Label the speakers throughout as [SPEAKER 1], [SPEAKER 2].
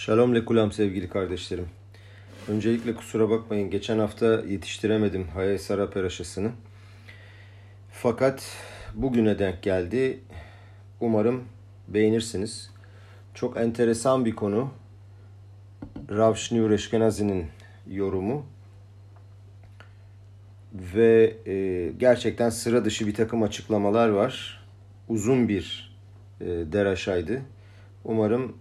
[SPEAKER 1] Shalom lekulam sevgili kardeşlerim. Öncelikle kusura bakmayın geçen hafta yetiştiremedim Hayay Sara Peraşası'nı. Fakat bugüne denk geldi. Umarım beğenirsiniz. Çok enteresan bir konu. Rav Shneur Eşkenazi'nin yorumu. Ve e, gerçekten sıra dışı bir takım açıklamalar var. Uzun bir e, deraşaydı. Umarım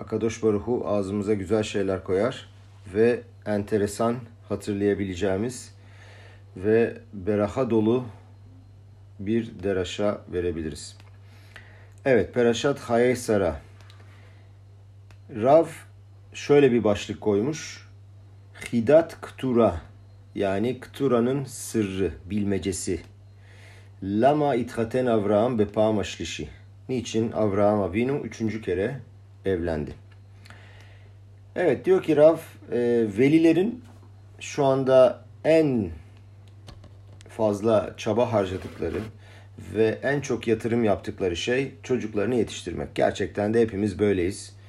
[SPEAKER 1] Akadosh Baruhu ağzımıza güzel şeyler koyar ve enteresan hatırlayabileceğimiz ve beraha dolu bir deraşa verebiliriz. Evet, Peraşat Hayeysara. Rav şöyle bir başlık koymuş. Hidat Ktura yani Ktura'nın sırrı, bilmecesi. Lama ithaten Avraham bepam aşlişi. Niçin Avraham Avinu üçüncü kere evlendi? Evet diyor ki Rav, e, velilerin şu anda en fazla çaba harcadıkları ve en çok yatırım yaptıkları şey çocuklarını yetiştirmek. Gerçekten de hepimiz böyleyiz.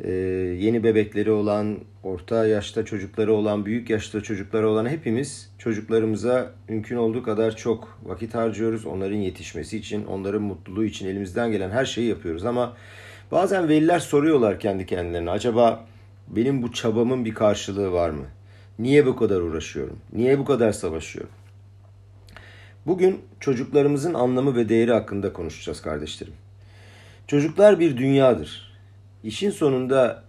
[SPEAKER 1] Ee, yeni bebekleri olan, orta yaşta çocukları olan, büyük yaşta çocukları olan hepimiz çocuklarımıza mümkün olduğu kadar çok vakit harcıyoruz. Onların yetişmesi için, onların mutluluğu için elimizden gelen her şeyi yapıyoruz. Ama bazen veliler soruyorlar kendi kendilerine. Acaba benim bu çabamın bir karşılığı var mı? Niye bu kadar uğraşıyorum? Niye bu kadar savaşıyorum? Bugün çocuklarımızın anlamı ve değeri hakkında konuşacağız kardeşlerim. Çocuklar bir dünyadır. İşin sonunda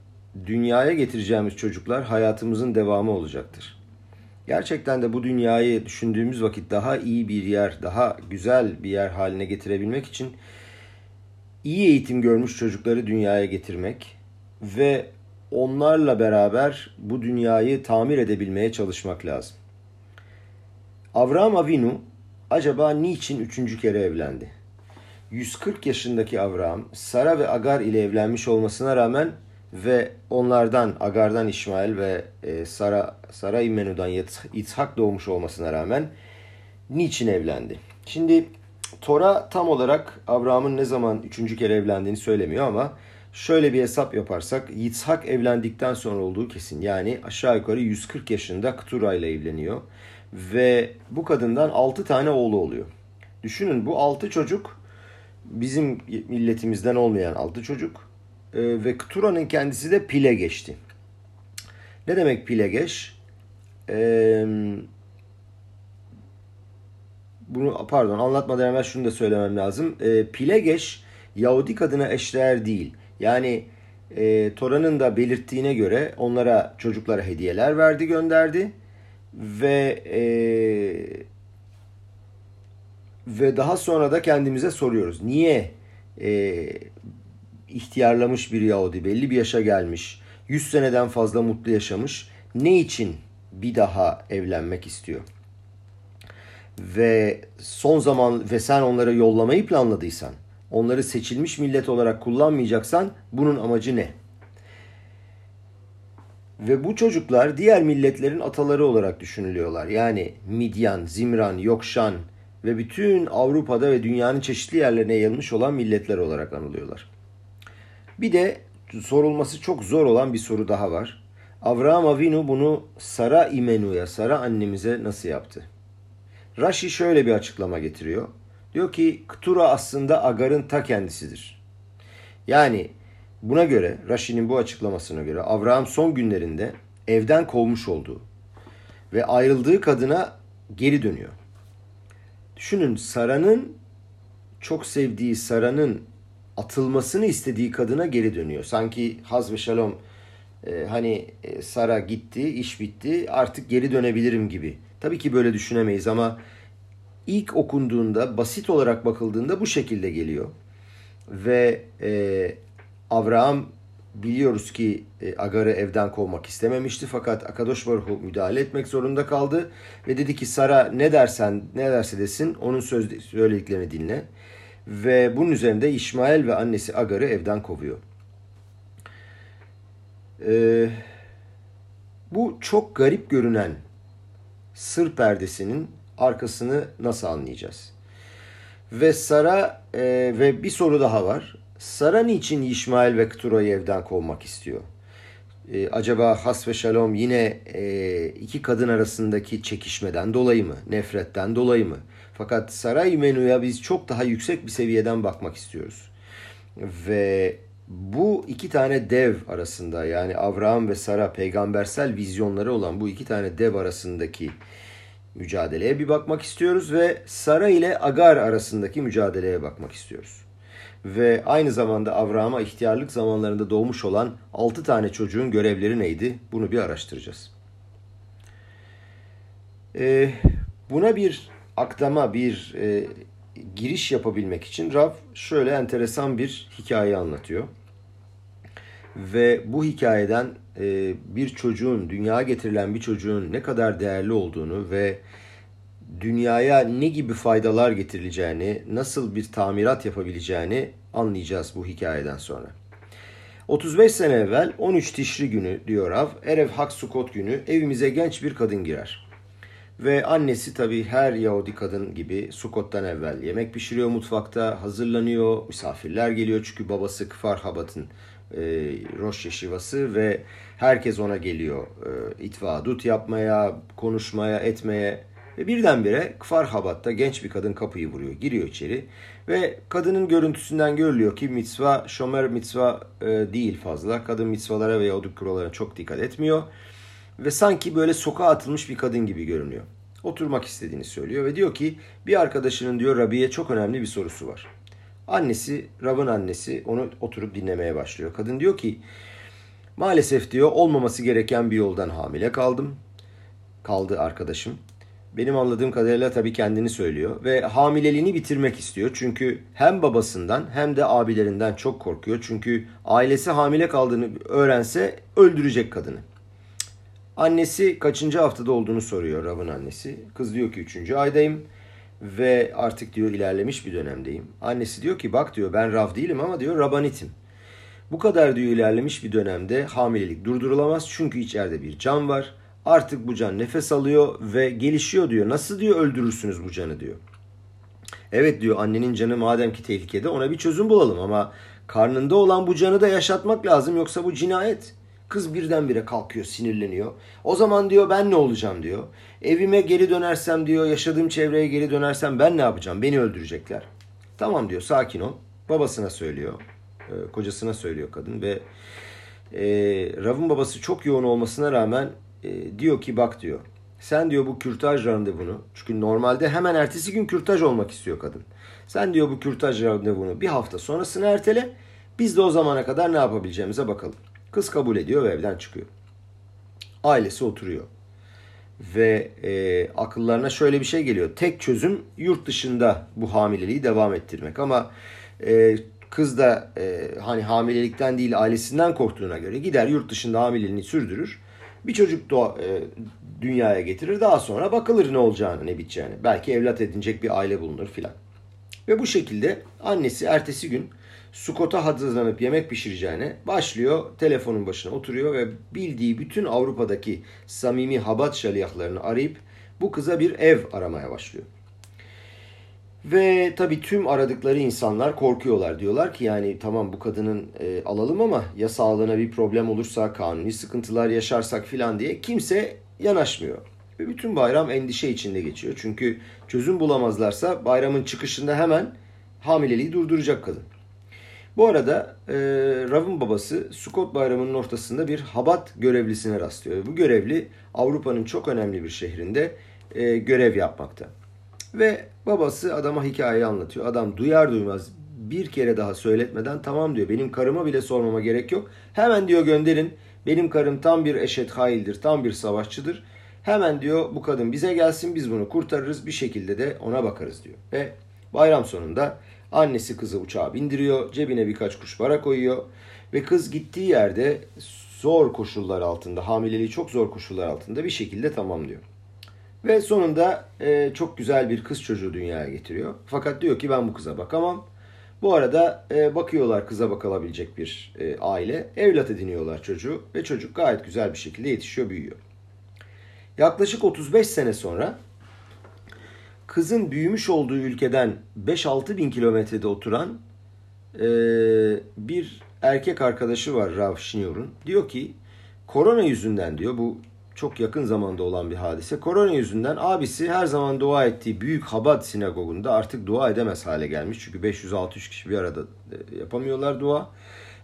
[SPEAKER 1] dünyaya getireceğimiz çocuklar hayatımızın devamı olacaktır. Gerçekten de bu dünyayı düşündüğümüz vakit daha iyi bir yer, daha güzel bir yer haline getirebilmek için iyi eğitim görmüş çocukları dünyaya getirmek ve onlarla beraber bu dünyayı tamir edebilmeye çalışmak lazım. Avram Avinu acaba niçin üçüncü kere evlendi? 140 yaşındaki Avraham, Sara ve Agar ile evlenmiş olmasına rağmen ve onlardan Agar'dan İsmail ve e, Sara Sara İmmenu'dan İshak doğmuş olmasına rağmen niçin evlendi? Şimdi Tora tam olarak Abraham'ın ne zaman üçüncü kere evlendiğini söylemiyor ama şöyle bir hesap yaparsak Yitzhak evlendikten sonra olduğu kesin. Yani aşağı yukarı 140 yaşında Ktura ile evleniyor. Ve bu kadından 6 tane oğlu oluyor. Düşünün bu 6 çocuk bizim milletimizden olmayan 6 çocuk. Ee, ve Ktura'nın kendisi de pile geçti. Ne demek pile geç? Ee, bunu pardon anlatmadan evvel şunu da söylemem lazım. Ee, Pilegeş Yahudi kadına eşdeğer değil. Yani e, Tora'nın da belirttiğine göre onlara çocuklara hediyeler verdi gönderdi ve e, ve daha sonra da kendimize soruyoruz. Niye e, ihtiyarlamış bir Yahudi belli bir yaşa gelmiş 100 seneden fazla mutlu yaşamış ne için bir daha evlenmek istiyor? Ve son zaman ve sen onlara yollamayı planladıysan onları seçilmiş millet olarak kullanmayacaksan bunun amacı ne? Ve bu çocuklar diğer milletlerin ataları olarak düşünülüyorlar. Yani Midyan, Zimran, Yokşan ve bütün Avrupa'da ve dünyanın çeşitli yerlerine yayılmış olan milletler olarak anılıyorlar. Bir de sorulması çok zor olan bir soru daha var. Avraham Avinu bunu Sara İmenu'ya, Sara annemize nasıl yaptı? Rashi şöyle bir açıklama getiriyor. Diyor ki Ktura aslında Agar'ın ta kendisidir. Yani buna göre Rashi'nin bu açıklamasına göre Avraham son günlerinde evden kovmuş olduğu ve ayrıldığı kadına geri dönüyor. Düşünün Sara'nın çok sevdiği Sara'nın atılmasını istediği kadına geri dönüyor. Sanki Haz ve Şalom e, hani e, Sara gitti, iş bitti artık geri dönebilirim gibi. Tabii ki böyle düşünemeyiz ama ilk okunduğunda, basit olarak bakıldığında bu şekilde geliyor. Ve e, Avraham biliyoruz ki e, Agar'ı evden kovmak istememişti fakat Akadosh Baruhu müdahale etmek zorunda kaldı ve dedi ki Sara ne dersen ne derse desin onun söz söylediklerini dinle ve bunun üzerinde İsmail ve annesi Agar'ı evden kovuyor. Ee, bu çok garip görünen sır perdesinin arkasını nasıl anlayacağız? Ve Sara e, ve bir soru daha var. Sara niçin İsmail ve Ktura'yı evden kovmak istiyor? E, acaba has ve şalom yine e, iki kadın arasındaki çekişmeden dolayı mı? Nefretten dolayı mı? Fakat saray menuya biz çok daha yüksek bir seviyeden bakmak istiyoruz. Ve bu iki tane dev arasında yani Avraham ve Sara peygambersel vizyonları olan bu iki tane dev arasındaki mücadeleye bir bakmak istiyoruz ve Sara ile Agar arasındaki mücadeleye bakmak istiyoruz. Ve aynı zamanda Avraham'a ihtiyarlık zamanlarında doğmuş olan 6 tane çocuğun görevleri neydi? Bunu bir araştıracağız. Ee, buna bir aklama, bir e, giriş yapabilmek için Rav şöyle enteresan bir hikaye anlatıyor. Ve bu hikayeden e, bir çocuğun, dünyaya getirilen bir çocuğun ne kadar değerli olduğunu ve dünyaya ne gibi faydalar getirileceğini, nasıl bir tamirat yapabileceğini anlayacağız bu hikayeden sonra. 35 sene evvel 13 Tişri günü diyor Rav, Erev Hak Sukot günü evimize genç bir kadın girer. Ve annesi tabii her Yahudi kadın gibi Sukot'tan evvel yemek pişiriyor mutfakta, hazırlanıyor, misafirler geliyor çünkü babası Kfar Habat'ın e, Roş Yeşivası ve herkes ona geliyor. E, itvadut yapmaya, konuşmaya, etmeye ve birdenbire Kfar Habat'ta genç bir kadın kapıyı vuruyor, giriyor içeri ve kadının görüntüsünden görülüyor ki mitzva, şomer mitzva e, değil fazla. Kadın mitzvalara ve Yahudi kurallarına çok dikkat etmiyor ve sanki böyle sokağa atılmış bir kadın gibi görünüyor. Oturmak istediğini söylüyor ve diyor ki bir arkadaşının diyor Rabi'ye çok önemli bir sorusu var. Annesi, Rab'ın annesi onu oturup dinlemeye başlıyor. Kadın diyor ki maalesef diyor olmaması gereken bir yoldan hamile kaldım. Kaldı arkadaşım. Benim anladığım kadarıyla tabii kendini söylüyor ve hamileliğini bitirmek istiyor. Çünkü hem babasından hem de abilerinden çok korkuyor. Çünkü ailesi hamile kaldığını öğrense öldürecek kadını. Annesi kaçıncı haftada olduğunu soruyor Rab'ın annesi. Kız diyor ki üçüncü aydayım ve artık diyor ilerlemiş bir dönemdeyim. Annesi diyor ki bak diyor ben Rav değilim ama diyor Rabanitim. Bu kadar diyor ilerlemiş bir dönemde hamilelik durdurulamaz çünkü içeride bir can var. Artık bu can nefes alıyor ve gelişiyor diyor. Nasıl diyor öldürürsünüz bu canı diyor. Evet diyor annenin canı madem ki tehlikede ona bir çözüm bulalım ama karnında olan bu canı da yaşatmak lazım yoksa bu cinayet. Kız birdenbire kalkıyor, sinirleniyor. O zaman diyor ben ne olacağım diyor. Evime geri dönersem diyor, yaşadığım çevreye geri dönersem ben ne yapacağım? Beni öldürecekler. Tamam diyor, sakin ol. Babasına söylüyor, e, kocasına söylüyor kadın ve e, Rav'ın babası çok yoğun olmasına rağmen e, diyor ki bak diyor. Sen diyor bu kürtaj randevunu çünkü normalde hemen ertesi gün kürtaj olmak istiyor kadın. Sen diyor bu kürtaj randevunu bir hafta sonrasını ertele. Biz de o zamana kadar ne yapabileceğimize bakalım. Kız kabul ediyor ve evden çıkıyor. Ailesi oturuyor. Ve e, akıllarına şöyle bir şey geliyor. Tek çözüm yurt dışında bu hamileliği devam ettirmek. Ama e, kız da e, hani hamilelikten değil ailesinden korktuğuna göre gider yurt dışında hamileliğini sürdürür. Bir çocuk doğa, e, dünyaya getirir. Daha sonra bakılır ne olacağını, ne biteceğini. Belki evlat edinecek bir aile bulunur filan. Ve bu şekilde annesi ertesi gün Sukot'a hazırlanıp yemek pişireceğine başlıyor. Telefonun başına oturuyor ve bildiği bütün Avrupa'daki samimi habat şaliyahlarını arayıp bu kıza bir ev aramaya başlıyor. Ve tabii tüm aradıkları insanlar korkuyorlar. Diyorlar ki yani tamam bu kadının e, alalım ama ya sağlığına bir problem olursa, kanuni sıkıntılar yaşarsak filan diye kimse yanaşmıyor. Ve bütün bayram endişe içinde geçiyor. Çünkü çözüm bulamazlarsa bayramın çıkışında hemen hamileliği durduracak kadın. Bu arada e, Rav'ın babası Sukot Bayramı'nın ortasında bir Habat görevlisine rastlıyor. Bu görevli Avrupa'nın çok önemli bir şehrinde e, görev yapmakta. Ve babası adama hikayeyi anlatıyor. Adam duyar duymaz bir kere daha söyletmeden tamam diyor. Benim karıma bile sormama gerek yok. Hemen diyor gönderin. Benim karım tam bir eşet haildir, tam bir savaşçıdır. Hemen diyor bu kadın bize gelsin biz bunu kurtarırız bir şekilde de ona bakarız diyor. Ve bayram sonunda annesi kızı uçağa bindiriyor, cebine birkaç kuş para koyuyor ve kız gittiği yerde zor koşullar altında, hamileliği çok zor koşullar altında bir şekilde tamamlıyor. Ve sonunda e, çok güzel bir kız çocuğu dünyaya getiriyor. Fakat diyor ki ben bu kıza bakamam. Bu arada e, bakıyorlar kıza bakılabilecek bir e, aile. Evlat ediniyorlar çocuğu ve çocuk gayet güzel bir şekilde yetişiyor, büyüyor. Yaklaşık 35 sene sonra kızın büyümüş olduğu ülkeden 5-6 bin kilometrede oturan e, bir erkek arkadaşı var Rav Şnior'un. Diyor ki korona yüzünden diyor bu çok yakın zamanda olan bir hadise. Korona yüzünden abisi her zaman dua ettiği büyük Habad sinagogunda artık dua edemez hale gelmiş. Çünkü 500-600 kişi bir arada e, yapamıyorlar dua.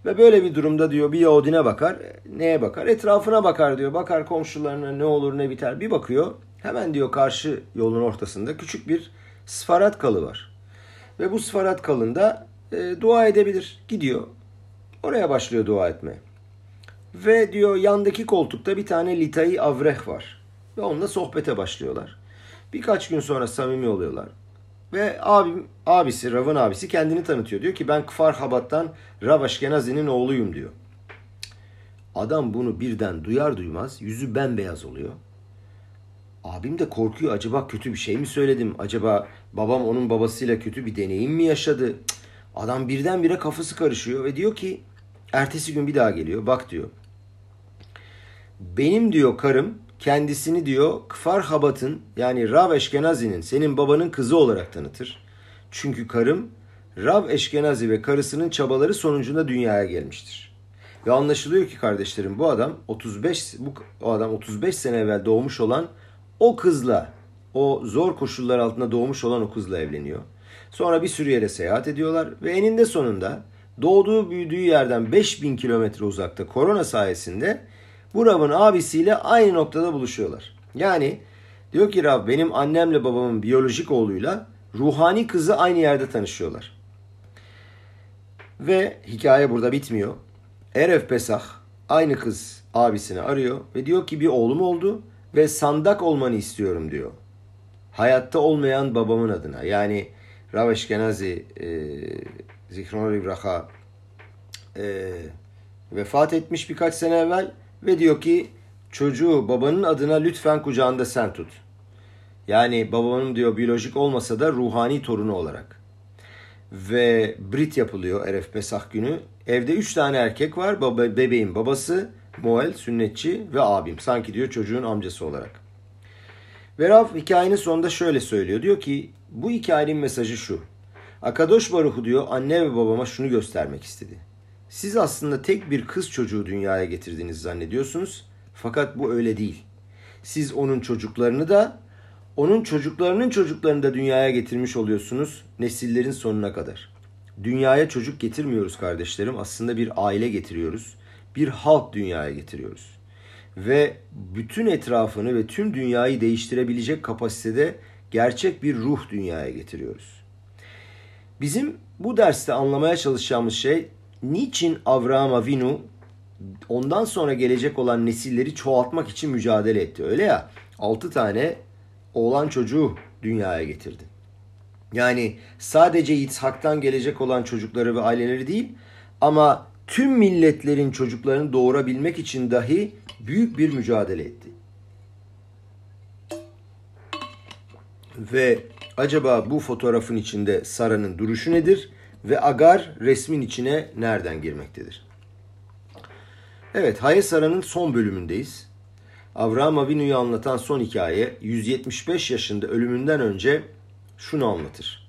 [SPEAKER 1] Ve böyle bir durumda diyor bir Yahudine bakar. Neye bakar? Etrafına bakar diyor. Bakar komşularına ne olur ne biter. Bir bakıyor hemen diyor karşı yolun ortasında küçük bir Sfarat kalı var. Ve bu Sfarat kalında e, dua edebilir. Gidiyor. Oraya başlıyor dua etmeye. Ve diyor yandaki koltukta bir tane Litai Avreh var. Ve onunla sohbete başlıyorlar. Birkaç gün sonra samimi oluyorlar. Ve abim, abisi, Rav'ın abisi kendini tanıtıyor. Diyor ki ben Kfar Habat'tan Rav Aşkenazi'nin oğluyum diyor. Adam bunu birden duyar duymaz yüzü bembeyaz oluyor. Abim de korkuyor. Acaba kötü bir şey mi söyledim? Acaba babam onun babasıyla kötü bir deneyim mi yaşadı? Adam birdenbire kafası karışıyor ve diyor ki ertesi gün bir daha geliyor. Bak diyor. Benim diyor karım kendisini diyor Kfar Habat'ın yani Rav Eşkenazi'nin senin babanın kızı olarak tanıtır. Çünkü karım Rav Eşkenazi ve karısının çabaları sonucunda dünyaya gelmiştir. Ve anlaşılıyor ki kardeşlerim bu adam 35 bu adam 35 sene evvel doğmuş olan o kızla o zor koşullar altında doğmuş olan o kızla evleniyor. Sonra bir sürü yere seyahat ediyorlar ve eninde sonunda doğduğu büyüdüğü yerden 5000 kilometre uzakta korona sayesinde bu Rav'ın abisiyle aynı noktada buluşuyorlar. Yani diyor ki Rav benim annemle babamın biyolojik oğluyla ruhani kızı aynı yerde tanışıyorlar. Ve hikaye burada bitmiyor. Erev Pesah aynı kız abisini arıyor ve diyor ki bir oğlum oldu ve sandak olmanı istiyorum diyor. Hayatta olmayan babamın adına. Yani Rav Eşkenazi e, Zikron İbraha e, vefat etmiş birkaç sene evvel ve diyor ki çocuğu babanın adına lütfen kucağında sen tut. Yani babamın diyor biyolojik olmasa da ruhani torunu olarak. Ve Brit yapılıyor Eref Pesah günü. Evde üç tane erkek var. Baba, bebeğin babası, Moel, sünnetçi ve abim. Sanki diyor çocuğun amcası olarak. Ve Rav hikayenin sonunda şöyle söylüyor. Diyor ki bu hikayenin mesajı şu. Akadosh Baruhu diyor anne ve babama şunu göstermek istedi. Siz aslında tek bir kız çocuğu dünyaya getirdiğinizi zannediyorsunuz. Fakat bu öyle değil. Siz onun çocuklarını da onun çocuklarının çocuklarını da dünyaya getirmiş oluyorsunuz nesillerin sonuna kadar. Dünyaya çocuk getirmiyoruz kardeşlerim. Aslında bir aile getiriyoruz. Bir halk dünyaya getiriyoruz. Ve bütün etrafını ve tüm dünyayı değiştirebilecek kapasitede gerçek bir ruh dünyaya getiriyoruz. Bizim bu derste anlamaya çalışacağımız şey niçin Avraham Avinu ondan sonra gelecek olan nesilleri çoğaltmak için mücadele etti. Öyle ya 6 tane oğlan çocuğu dünyaya getirdi. Yani sadece İshak'tan gelecek olan çocukları ve aileleri değil ama tüm milletlerin çocuklarını doğurabilmek için dahi büyük bir mücadele etti. Ve acaba bu fotoğrafın içinde Sara'nın duruşu nedir? Ve Agar resmin içine nereden girmektedir? Evet, Haye Sara'nın son bölümündeyiz. Avraham Avinu'yu anlatan son hikaye 175 yaşında ölümünden önce şunu anlatır.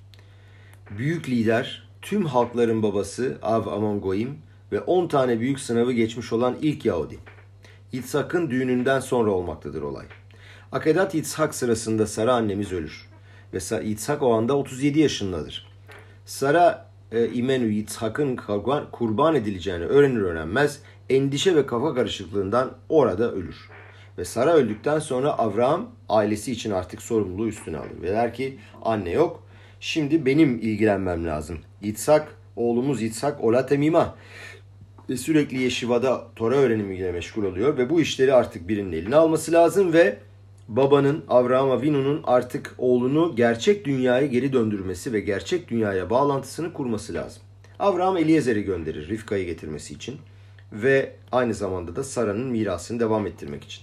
[SPEAKER 1] Büyük lider, tüm halkların babası Av Amon Goim ve 10 tane büyük sınavı geçmiş olan ilk Yahudi. İtshak'ın düğününden sonra olmaktadır olay. Akedat İtshak sırasında Sara annemiz ölür. Ve İtshak o anda 37 yaşındadır. Sara e, İmenü İtshak'ın kurban, edileceğini öğrenir öğrenmez endişe ve kafa karışıklığından orada ölür. Ve Sara öldükten sonra Avraham ailesi için artık sorumluluğu üstüne alır. Ve der ki anne yok şimdi benim ilgilenmem lazım. İtsak oğlumuz İtsak ola temima. Ve sürekli Yeşiva'da Tora öğrenimiyle meşgul oluyor. Ve bu işleri artık birinin eline alması lazım ve babanın Avraham Avinu'nun artık oğlunu gerçek dünyaya geri döndürmesi ve gerçek dünyaya bağlantısını kurması lazım. Avraham Eliezer'i gönderir Rifka'yı getirmesi için ve aynı zamanda da Sara'nın mirasını devam ettirmek için.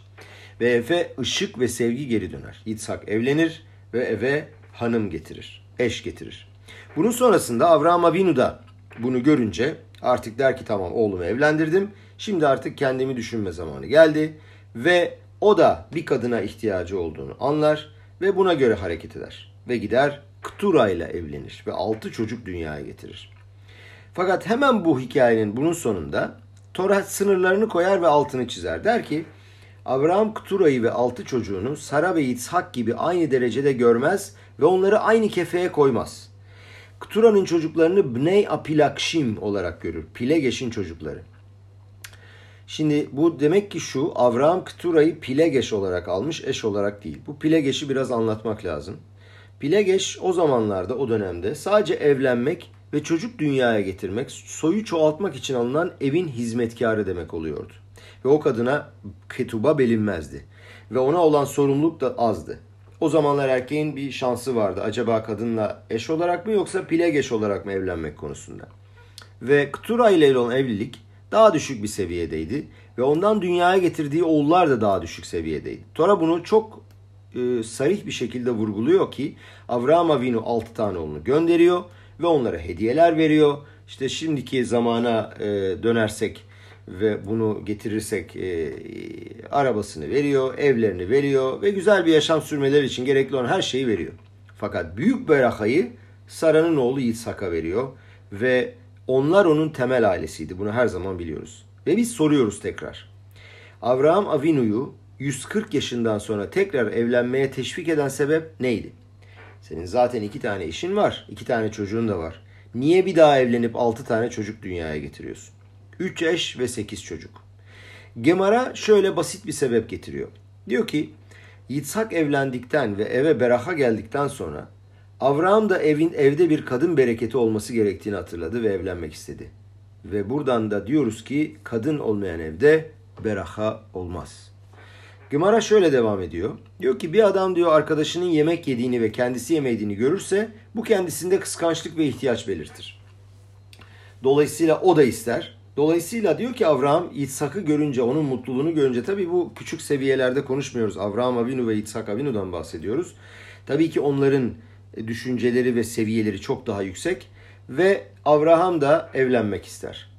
[SPEAKER 1] Ve eve ışık ve sevgi geri döner. İtsak evlenir ve eve hanım getirir, eş getirir. Bunun sonrasında Avraham Avinu da bunu görünce artık der ki tamam oğlumu evlendirdim. Şimdi artık kendimi düşünme zamanı geldi ve o da bir kadına ihtiyacı olduğunu anlar ve buna göre hareket eder. Ve gider Ktura ile evlenir ve altı çocuk dünyaya getirir. Fakat hemen bu hikayenin bunun sonunda Tora sınırlarını koyar ve altını çizer. Der ki Abraham Ktura'yı ve altı çocuğunu Sara ve İtshak gibi aynı derecede görmez ve onları aynı kefeye koymaz. Ktura'nın çocuklarını Bnei Apilakşim olarak görür. Pilegeş'in çocukları. Şimdi bu demek ki şu Avraham Ktura'yı Pilegeş olarak almış eş olarak değil. Bu Pilegeş'i biraz anlatmak lazım. Pilegeş o zamanlarda o dönemde sadece evlenmek ve çocuk dünyaya getirmek, soyu çoğaltmak için alınan evin hizmetkarı demek oluyordu. Ve o kadına ketuba bilinmezdi. Ve ona olan sorumluluk da azdı. O zamanlar erkeğin bir şansı vardı. Acaba kadınla eş olarak mı yoksa pilegeş olarak mı evlenmek konusunda. Ve Ktura ile olan evlilik daha düşük bir seviyedeydi. Ve ondan dünyaya getirdiği oğullar da daha düşük seviyedeydi. Tora bunu çok e, sarih bir şekilde vurguluyor ki Avraham Avinu 6 tane oğlunu gönderiyor ve onlara hediyeler veriyor. İşte şimdiki zamana e, dönersek ve bunu getirirsek e, arabasını veriyor, evlerini veriyor ve güzel bir yaşam sürmeleri için gerekli olan her şeyi veriyor. Fakat büyük berakayı Sara'nın oğlu Yitzhak'a veriyor ve onlar onun temel ailesiydi. Bunu her zaman biliyoruz. Ve biz soruyoruz tekrar. Avraham Avinu'yu 140 yaşından sonra tekrar evlenmeye teşvik eden sebep neydi? Senin zaten iki tane işin var, iki tane çocuğun da var. Niye bir daha evlenip altı tane çocuk dünyaya getiriyorsun? Üç eş ve sekiz çocuk. Gemara şöyle basit bir sebep getiriyor. Diyor ki Yitzhak evlendikten ve eve beraha geldikten sonra Avraham da evin evde bir kadın bereketi olması gerektiğini hatırladı ve evlenmek istedi. Ve buradan da diyoruz ki kadın olmayan evde beraha olmaz. Gemara şöyle devam ediyor. Diyor ki bir adam diyor arkadaşının yemek yediğini ve kendisi yemediğini görürse bu kendisinde kıskançlık ve ihtiyaç belirtir. Dolayısıyla o da ister. Dolayısıyla diyor ki Avraham İshak'ı görünce, onun mutluluğunu görünce tabii bu küçük seviyelerde konuşmuyoruz. Avraham Avinu ve İshak Avinu'dan bahsediyoruz. Tabii ki onların düşünceleri ve seviyeleri çok daha yüksek ve Avraham da evlenmek ister.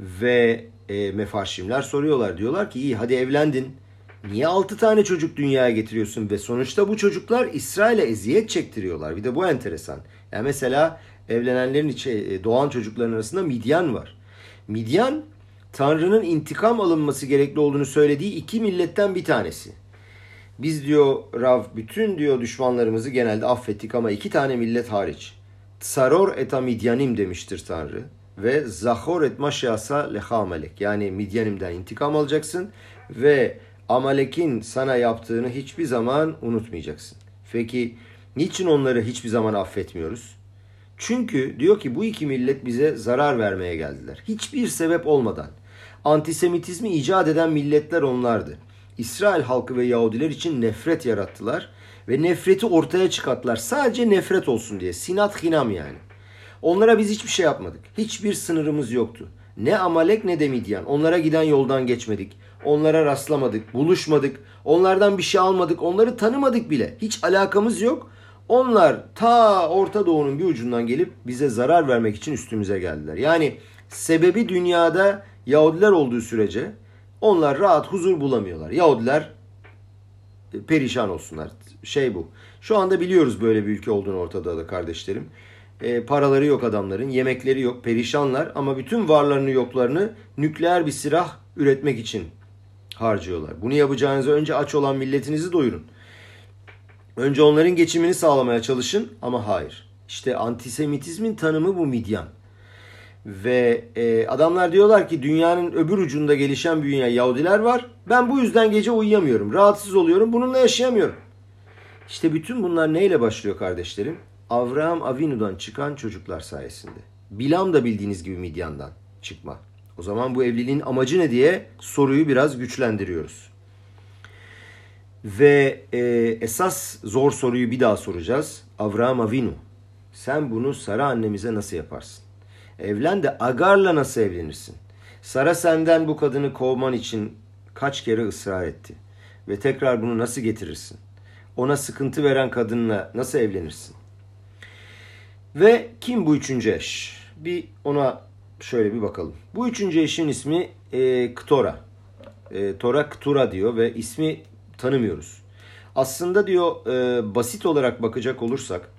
[SPEAKER 1] Ve e, mefarşimler soruyorlar. Diyorlar ki iyi hadi evlendin. Niye altı tane çocuk dünyaya getiriyorsun? Ve sonuçta bu çocuklar İsrail'e eziyet çektiriyorlar. Bir de bu enteresan. Yani mesela evlenenlerin içi, e, doğan çocukların arasında Midyan var. Midyan Tanrı'nın intikam alınması gerekli olduğunu söylediği iki milletten bir tanesi. Biz diyor Rav bütün diyor düşmanlarımızı genelde affettik ama iki tane millet hariç. Tsaror eta midyanim demiştir Tanrı. Ve zahor et maşyasa leha amelek. Yani midyanimden intikam alacaksın ve Amalek'in sana yaptığını hiçbir zaman unutmayacaksın. Peki niçin onları hiçbir zaman affetmiyoruz? Çünkü diyor ki bu iki millet bize zarar vermeye geldiler. Hiçbir sebep olmadan. Antisemitizmi icat eden milletler onlardı. İsrail halkı ve Yahudiler için nefret yarattılar ve nefreti ortaya çıkarttılar. Sadece nefret olsun diye. Sinat hinam yani. Onlara biz hiçbir şey yapmadık. Hiçbir sınırımız yoktu. Ne Amalek ne de Midyan. Onlara giden yoldan geçmedik. Onlara rastlamadık, buluşmadık. Onlardan bir şey almadık. Onları tanımadık bile. Hiç alakamız yok. Onlar ta Orta Doğu'nun bir ucundan gelip bize zarar vermek için üstümüze geldiler. Yani sebebi dünyada Yahudiler olduğu sürece onlar rahat huzur bulamıyorlar. Yahudiler e, perişan olsunlar. Şey bu. Şu anda biliyoruz böyle bir ülke olduğunu ortada da kardeşlerim. E, paraları yok adamların, yemekleri yok, perişanlar ama bütün varlarını yoklarını nükleer bir silah üretmek için harcıyorlar. Bunu yapacağınızı önce aç olan milletinizi doyurun. Önce onların geçimini sağlamaya çalışın ama hayır. İşte antisemitizmin tanımı bu Midyan. Ve e, adamlar diyorlar ki dünyanın öbür ucunda gelişen dünya Yahudiler var. Ben bu yüzden gece uyuyamıyorum. Rahatsız oluyorum. Bununla yaşayamıyorum. İşte bütün bunlar neyle başlıyor kardeşlerim? Avraham Avinu'dan çıkan çocuklar sayesinde. Bilam da bildiğiniz gibi Midyan'dan çıkma. O zaman bu evliliğin amacı ne diye soruyu biraz güçlendiriyoruz. Ve e, esas zor soruyu bir daha soracağız. Avraham Avinu, sen bunu Sara annemize nasıl yaparsın? Evlen de Agar'la nasıl evlenirsin? Sara senden bu kadını kovman için kaç kere ısrar etti. Ve tekrar bunu nasıl getirirsin? Ona sıkıntı veren kadınla nasıl evlenirsin? Ve kim bu üçüncü eş? Bir ona şöyle bir bakalım. Bu üçüncü eşin ismi e, Ktora. E, Tora Ktura diyor ve ismi tanımıyoruz. Aslında diyor e, basit olarak bakacak olursak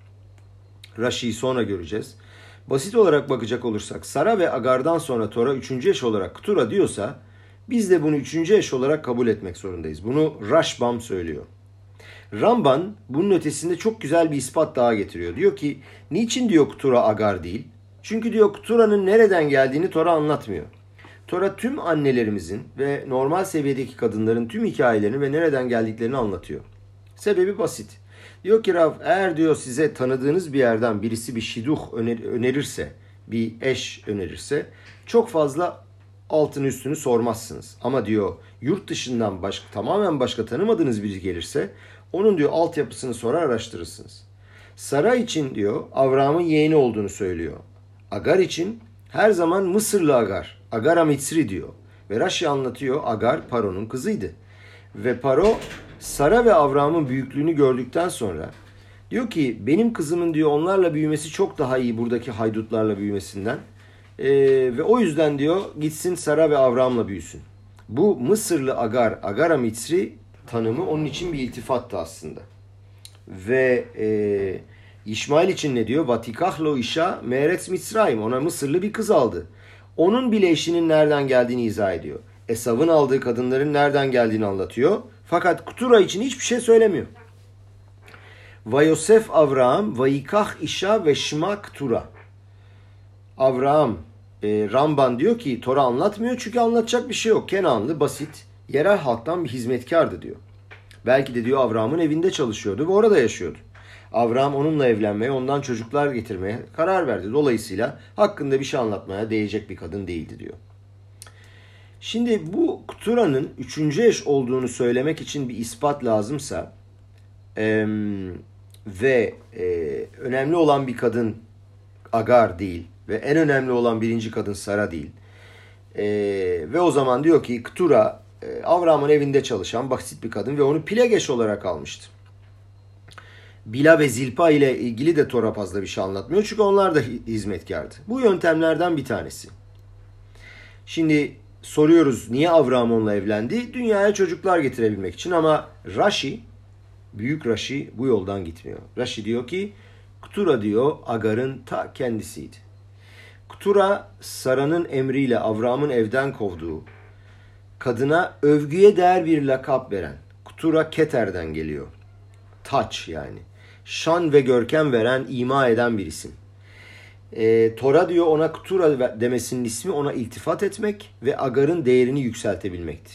[SPEAKER 1] Rashi'yi sonra göreceğiz. Basit olarak bakacak olursak Sara ve Agar'dan sonra Tora üçüncü eş olarak Ktura diyorsa biz de bunu üçüncü eş olarak kabul etmek zorundayız. Bunu Rashbam söylüyor. Ramban bunun ötesinde çok güzel bir ispat daha getiriyor. Diyor ki niçin diyor Kutura Agar değil? Çünkü diyor Kutura'nın nereden geldiğini Tora anlatmıyor. Tora tüm annelerimizin ve normal seviyedeki kadınların tüm hikayelerini ve nereden geldiklerini anlatıyor. Sebebi basit. Diyor ki Rav eğer diyor size tanıdığınız bir yerden birisi bir şiduh önerirse, bir eş önerirse çok fazla altını üstünü sormazsınız. Ama diyor yurt dışından başka tamamen başka tanımadığınız biri gelirse onun diyor altyapısını sorar araştırırsınız. Sara için diyor Avram'ın yeğeni olduğunu söylüyor. Agar için her zaman Mısırlı Agar. Agara Mitsri diyor. Ve Rashi anlatıyor Agar Paro'nun kızıydı. Ve Paro Sara ve Avram'ın büyüklüğünü gördükten sonra diyor ki benim kızımın diyor onlarla büyümesi çok daha iyi buradaki haydutlarla büyümesinden. Ee, ve o yüzden diyor gitsin Sara ve Avram'la büyüsün. Bu Mısırlı Agar, Agara Mitsri tanımı onun için bir iltifattı aslında. Ve e, İsmail için ne diyor? Vatikahlo işa Meretz Mitzrayim. Ona Mısırlı bir kız aldı. Onun bile eşinin nereden geldiğini izah ediyor. Esav'ın aldığı kadınların nereden geldiğini anlatıyor. Fakat Kutura için hiçbir şey söylemiyor. Vayosef Avraham, Vayikah işa ve Şma Kutura. Avraham, e, Ramban diyor ki Tora anlatmıyor çünkü anlatacak bir şey yok. Kenanlı, basit, yerel halktan bir hizmetkardı diyor. Belki de diyor Avraham'ın evinde çalışıyordu ve orada yaşıyordu. Avraham onunla evlenmeye, ondan çocuklar getirmeye karar verdi. Dolayısıyla hakkında bir şey anlatmaya değecek bir kadın değildi diyor. Şimdi bu Kutura'nın üçüncü eş olduğunu söylemek için bir ispat lazımsa e, ve e, önemli olan bir kadın Agar değil ve en önemli olan birinci kadın Sara değil. E, ve o zaman diyor ki Kutura e, Avram'ın evinde çalışan basit bir kadın ve onu Pilegeş olarak almıştı. Bila ve Zilpa ile ilgili de Tora fazla bir şey anlatmıyor. Çünkü onlar da hizmetkardı. Bu yöntemlerden bir tanesi. Şimdi soruyoruz niye Avram onunla evlendi? Dünyaya çocuklar getirebilmek için ama Rashi, büyük Rashi bu yoldan gitmiyor. Rashi diyor ki Kutura diyor Agar'ın ta kendisiydi. Kutura Sara'nın emriyle Avram'ın evden kovduğu kadına övgüye değer bir lakap veren Kutura Keter'den geliyor. Taç yani. Şan ve görkem veren, ima eden bir isim. E, Tora diyor ona Kutura demesinin ismi ona iltifat etmek ve Agar'ın değerini yükseltebilmekti.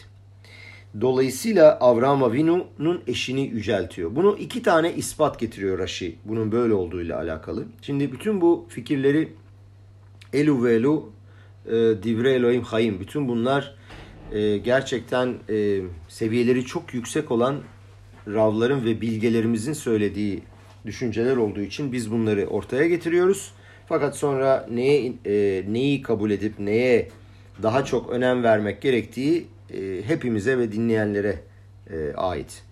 [SPEAKER 1] Dolayısıyla Avram Avinu'nun eşini yüceltiyor. Bunu iki tane ispat getiriyor Rashi. Bunun böyle olduğuyla alakalı. Şimdi bütün bu fikirleri Elu ve Elu, e, Divre Elohim Hayim. Bütün bunlar e, gerçekten e, seviyeleri çok yüksek olan Ravların ve bilgelerimizin söylediği düşünceler olduğu için biz bunları ortaya getiriyoruz. Fakat sonra neye e, neyi kabul edip neye daha çok önem vermek gerektiği e, hepimize ve dinleyenlere e, ait.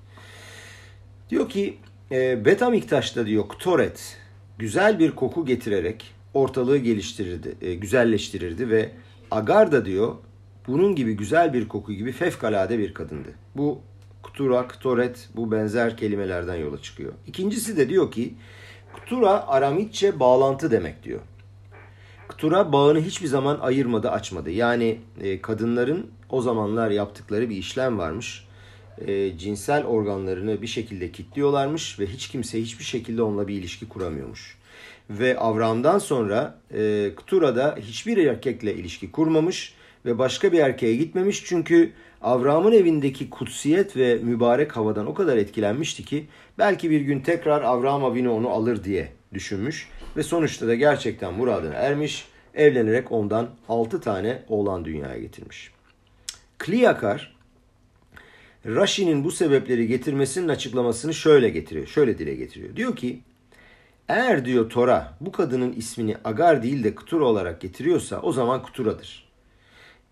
[SPEAKER 1] Diyor ki e, Betamiktaş'ta diyor Ktoret güzel bir koku getirerek ortalığı geliştirirdi, e, güzelleştirirdi ve Agar da diyor bunun gibi güzel bir koku gibi fevkalade bir kadındı. Bu Ktura, Ktoret bu benzer kelimelerden yola çıkıyor. İkincisi de diyor ki Ktura Aramitçe bağlantı demek diyor. Ktura bağını hiçbir zaman ayırmadı, açmadı. Yani e, kadınların o zamanlar yaptıkları bir işlem varmış. E, cinsel organlarını bir şekilde kilitliyorlarmış ve hiç kimse hiçbir şekilde onunla bir ilişki kuramıyormuş. Ve Avram'dan sonra e, Ktura da hiçbir erkekle ilişki kurmamış ve başka bir erkeğe gitmemiş. Çünkü Avram'ın evindeki kutsiyet ve mübarek havadan o kadar etkilenmişti ki belki bir gün tekrar Avram Avinu onu alır diye düşünmüş ve sonuçta da gerçekten muradına ermiş, evlenerek ondan 6 tane oğlan dünyaya getirmiş. Kliyakar, Rashi'nin bu sebepleri getirmesinin açıklamasını şöyle getiriyor, şöyle dile getiriyor. Diyor ki, eğer diyor Tora bu kadının ismini Agar değil de Kutura olarak getiriyorsa o zaman Kutura'dır.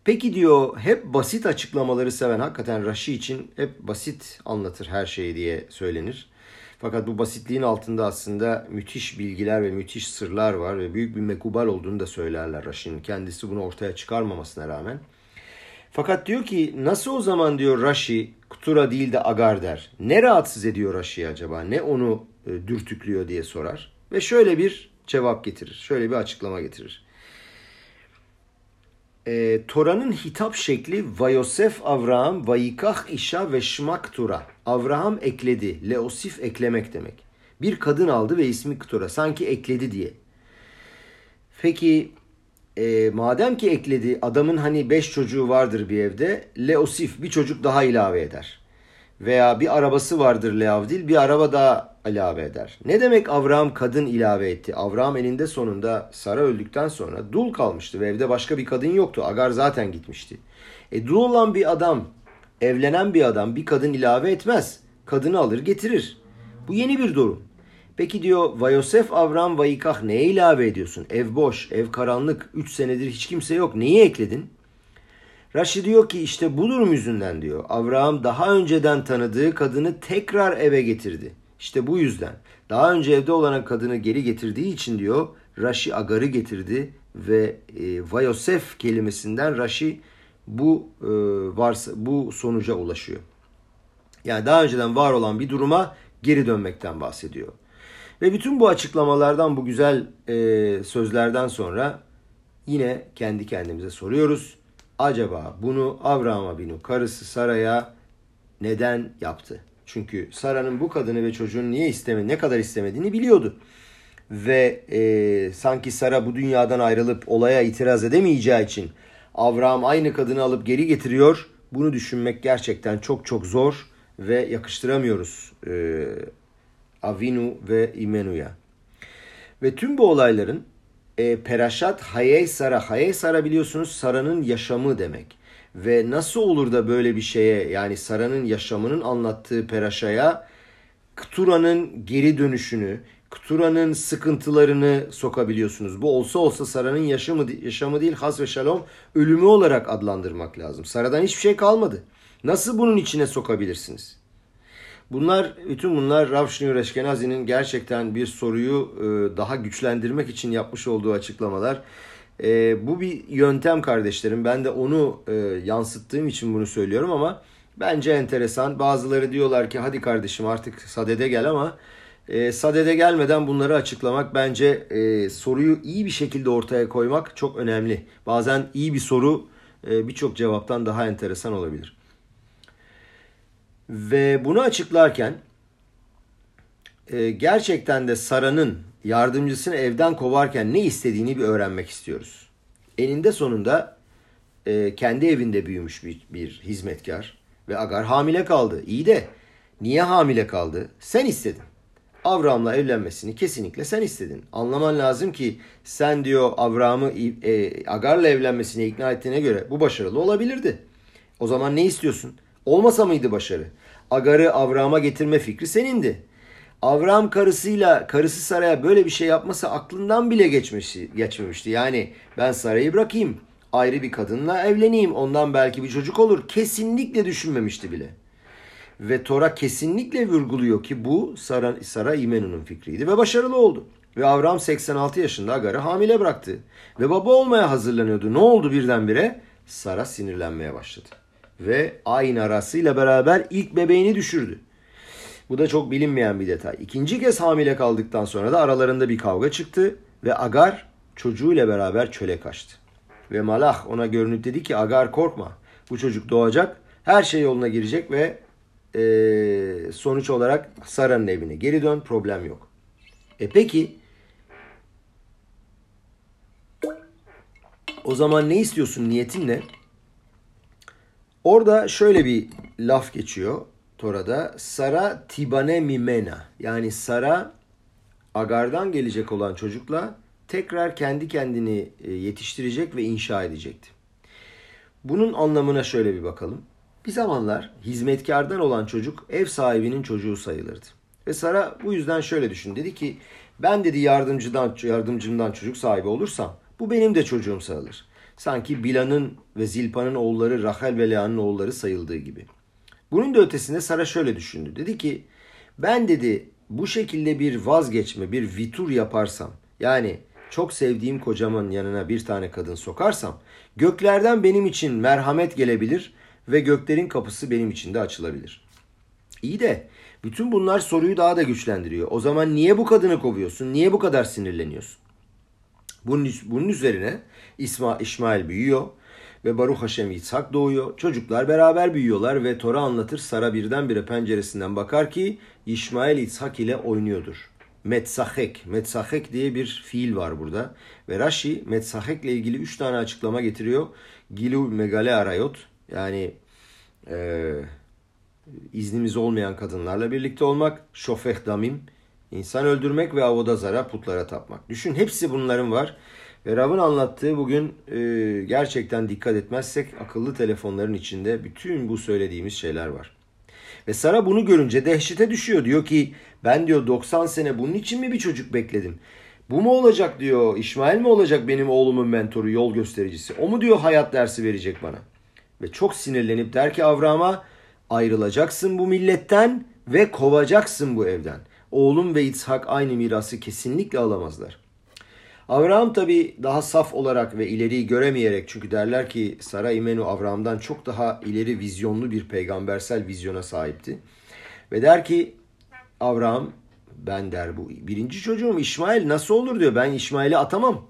[SPEAKER 1] Peki diyor hep basit açıklamaları seven hakikaten Rashi için hep basit anlatır her şeyi diye söylenir. Fakat bu basitliğin altında aslında müthiş bilgiler ve müthiş sırlar var ve büyük bir mekubal olduğunu da söylerler Rashi'nin. Kendisi bunu ortaya çıkarmamasına rağmen. Fakat diyor ki nasıl o zaman diyor Rashi Kutura değil de Agar der. Ne rahatsız ediyor Rashi'yi acaba? Ne onu e, dürtüklüyor diye sorar. Ve şöyle bir cevap getirir. Şöyle bir açıklama getirir. E, Tora'nın hitap şekli Vayosef Avraham Vayikah İşa ve Şmak Tura. Avraham ekledi. Leosif eklemek demek. Bir kadın aldı ve ismi Tura. Sanki ekledi diye. Peki e, madem ki ekledi adamın hani beş çocuğu vardır bir evde. Leosif bir çocuk daha ilave eder. Veya bir arabası vardır Leavdil bir araba daha ilave eder. Ne demek Avraham kadın ilave etti? Avraham elinde sonunda Sara öldükten sonra dul kalmıştı ve evde başka bir kadın yoktu. Agar zaten gitmişti. E dul olan bir adam, evlenen bir adam bir kadın ilave etmez. Kadını alır getirir. Bu yeni bir durum. Peki diyor Vayosef Avram Vayikah neye ilave ediyorsun? Ev boş, ev karanlık, 3 senedir hiç kimse yok. Neyi ekledin? Raşi diyor ki işte bu durum yüzünden diyor. Avraham daha önceden tanıdığı kadını tekrar eve getirdi. İşte bu yüzden. Daha önce evde olan kadını geri getirdiği için diyor Raşi Agar'ı getirdi ve e, Vayosef kelimesinden Raşi bu e, varsa bu sonuca ulaşıyor. Yani daha önceden var olan bir duruma geri dönmekten bahsediyor. Ve bütün bu açıklamalardan, bu güzel e, sözlerden sonra yine kendi kendimize soruyoruz. Acaba bunu Avraham Binu karısı Sara'ya neden yaptı? Çünkü Sara'nın bu kadını ve çocuğunu niye isteme, ne kadar istemediğini biliyordu. Ve e, sanki Sara bu dünyadan ayrılıp olaya itiraz edemeyeceği için Avraham aynı kadını alıp geri getiriyor. Bunu düşünmek gerçekten çok çok zor ve yakıştıramıyoruz e, Avinu ve İmenu'ya. Ve tüm bu olayların e, Peraşat Hayey Sara. Hayey Sara biliyorsunuz Sara'nın yaşamı demek. Ve nasıl olur da böyle bir şeye yani Sara'nın yaşamının anlattığı Peraşa'ya Ktura'nın geri dönüşünü, Ktura'nın sıkıntılarını sokabiliyorsunuz. Bu olsa olsa Sara'nın yaşamı, yaşamı değil has ve şalom ölümü olarak adlandırmak lazım. Sara'dan hiçbir şey kalmadı. Nasıl bunun içine sokabilirsiniz? Bunlar, bütün bunlar Rav Shneur Eşkenazi'nin gerçekten bir soruyu e, daha güçlendirmek için yapmış olduğu açıklamalar. E, bu bir yöntem kardeşlerim. Ben de onu e, yansıttığım için bunu söylüyorum ama bence enteresan. Bazıları diyorlar ki hadi kardeşim artık sadede gel ama sadede gelmeden bunları açıklamak bence soruyu iyi bir şekilde ortaya koymak çok önemli. Bazen iyi bir soru birçok cevaptan daha enteresan olabilir. Ve bunu açıklarken e, gerçekten de Sara'nın yardımcısını evden kovarken ne istediğini bir öğrenmek istiyoruz. Eninde sonunda e, kendi evinde büyümüş bir, bir hizmetkar ve Agar hamile kaldı. İyi de niye hamile kaldı? Sen istedin. Avram'la evlenmesini kesinlikle sen istedin. Anlaman lazım ki sen diyor Avram'ı e, Agar'la evlenmesine ikna ettiğine göre bu başarılı olabilirdi. O zaman ne istiyorsun? Olmasa mıydı başarı? Agar'ı Avram'a getirme fikri senindi. Avram karısıyla karısı Saray'a böyle bir şey yapması aklından bile geçmişti, geçmemişti. Yani ben Saray'ı bırakayım, ayrı bir kadınla evleneyim, ondan belki bir çocuk olur. Kesinlikle düşünmemişti bile. Ve Tora kesinlikle vurguluyor ki bu Sara, Sara İmenu'nun fikriydi ve başarılı oldu. Ve Avram 86 yaşında Agar'ı hamile bıraktı. Ve baba olmaya hazırlanıyordu. Ne oldu birdenbire? Sara sinirlenmeye başladı ve aynı arasıyla beraber ilk bebeğini düşürdü. Bu da çok bilinmeyen bir detay. İkinci kez hamile kaldıktan sonra da aralarında bir kavga çıktı ve Agar çocuğuyla beraber çöle kaçtı. Ve Malah ona görünüp dedi ki Agar korkma bu çocuk doğacak her şey yoluna girecek ve e, sonuç olarak Sara'nın evine geri dön problem yok. E peki o zaman ne istiyorsun niyetin ne? Orada şöyle bir laf geçiyor Tora'da. Sara tibane mimena. Yani Sara Agar'dan gelecek olan çocukla tekrar kendi kendini e, yetiştirecek ve inşa edecekti. Bunun anlamına şöyle bir bakalım. Bir zamanlar hizmetkardan olan çocuk ev sahibinin çocuğu sayılırdı. Ve Sara bu yüzden şöyle düşün. Dedi ki ben dedi yardımcıdan yardımcımdan çocuk sahibi olursam bu benim de çocuğum sayılır. Sanki Bilan'ın ve Zilpa'nın oğulları Rahel ve Lea'nın oğulları sayıldığı gibi. Bunun da ötesinde Sara şöyle düşündü. Dedi ki ben dedi bu şekilde bir vazgeçme, bir vitur yaparsam yani çok sevdiğim kocamın yanına bir tane kadın sokarsam göklerden benim için merhamet gelebilir ve göklerin kapısı benim için de açılabilir. İyi de bütün bunlar soruyu daha da güçlendiriyor. O zaman niye bu kadını kovuyorsun? Niye bu kadar sinirleniyorsun? Bunun, bunun üzerine İsma, İsmail büyüyor ve Baruch Hashem İshak doğuyor. Çocuklar beraber büyüyorlar ve Tora anlatır. Sara birdenbire penceresinden bakar ki İsmail İshak ile oynuyordur. Metsahek, Metsahek diye bir fiil var burada. Ve Rashi Metsahek ile ilgili üç tane açıklama getiriyor. Gilu megale arayot yani e, iznimiz olmayan kadınlarla birlikte olmak, şofeh damim, insan öldürmek ve avodazara putlara tapmak. Düşün hepsi bunların var. Ve Rav'ın anlattığı bugün e, gerçekten dikkat etmezsek akıllı telefonların içinde bütün bu söylediğimiz şeyler var. Ve Sara bunu görünce dehşete düşüyor. Diyor ki ben diyor 90 sene bunun için mi bir çocuk bekledim? Bu mu olacak diyor İsmail mi olacak benim oğlumun mentoru yol göstericisi? O mu diyor hayat dersi verecek bana? Ve çok sinirlenip der ki Avram'a ayrılacaksın bu milletten ve kovacaksın bu evden. Oğlum ve İshak aynı mirası kesinlikle alamazlar. Avraham tabi daha saf olarak ve ileriyi göremeyerek çünkü derler ki Sara İmenu Avraham'dan çok daha ileri vizyonlu bir peygambersel vizyona sahipti. Ve der ki Avraham ben der bu birinci çocuğum İsmail nasıl olur diyor ben İsmail'i atamam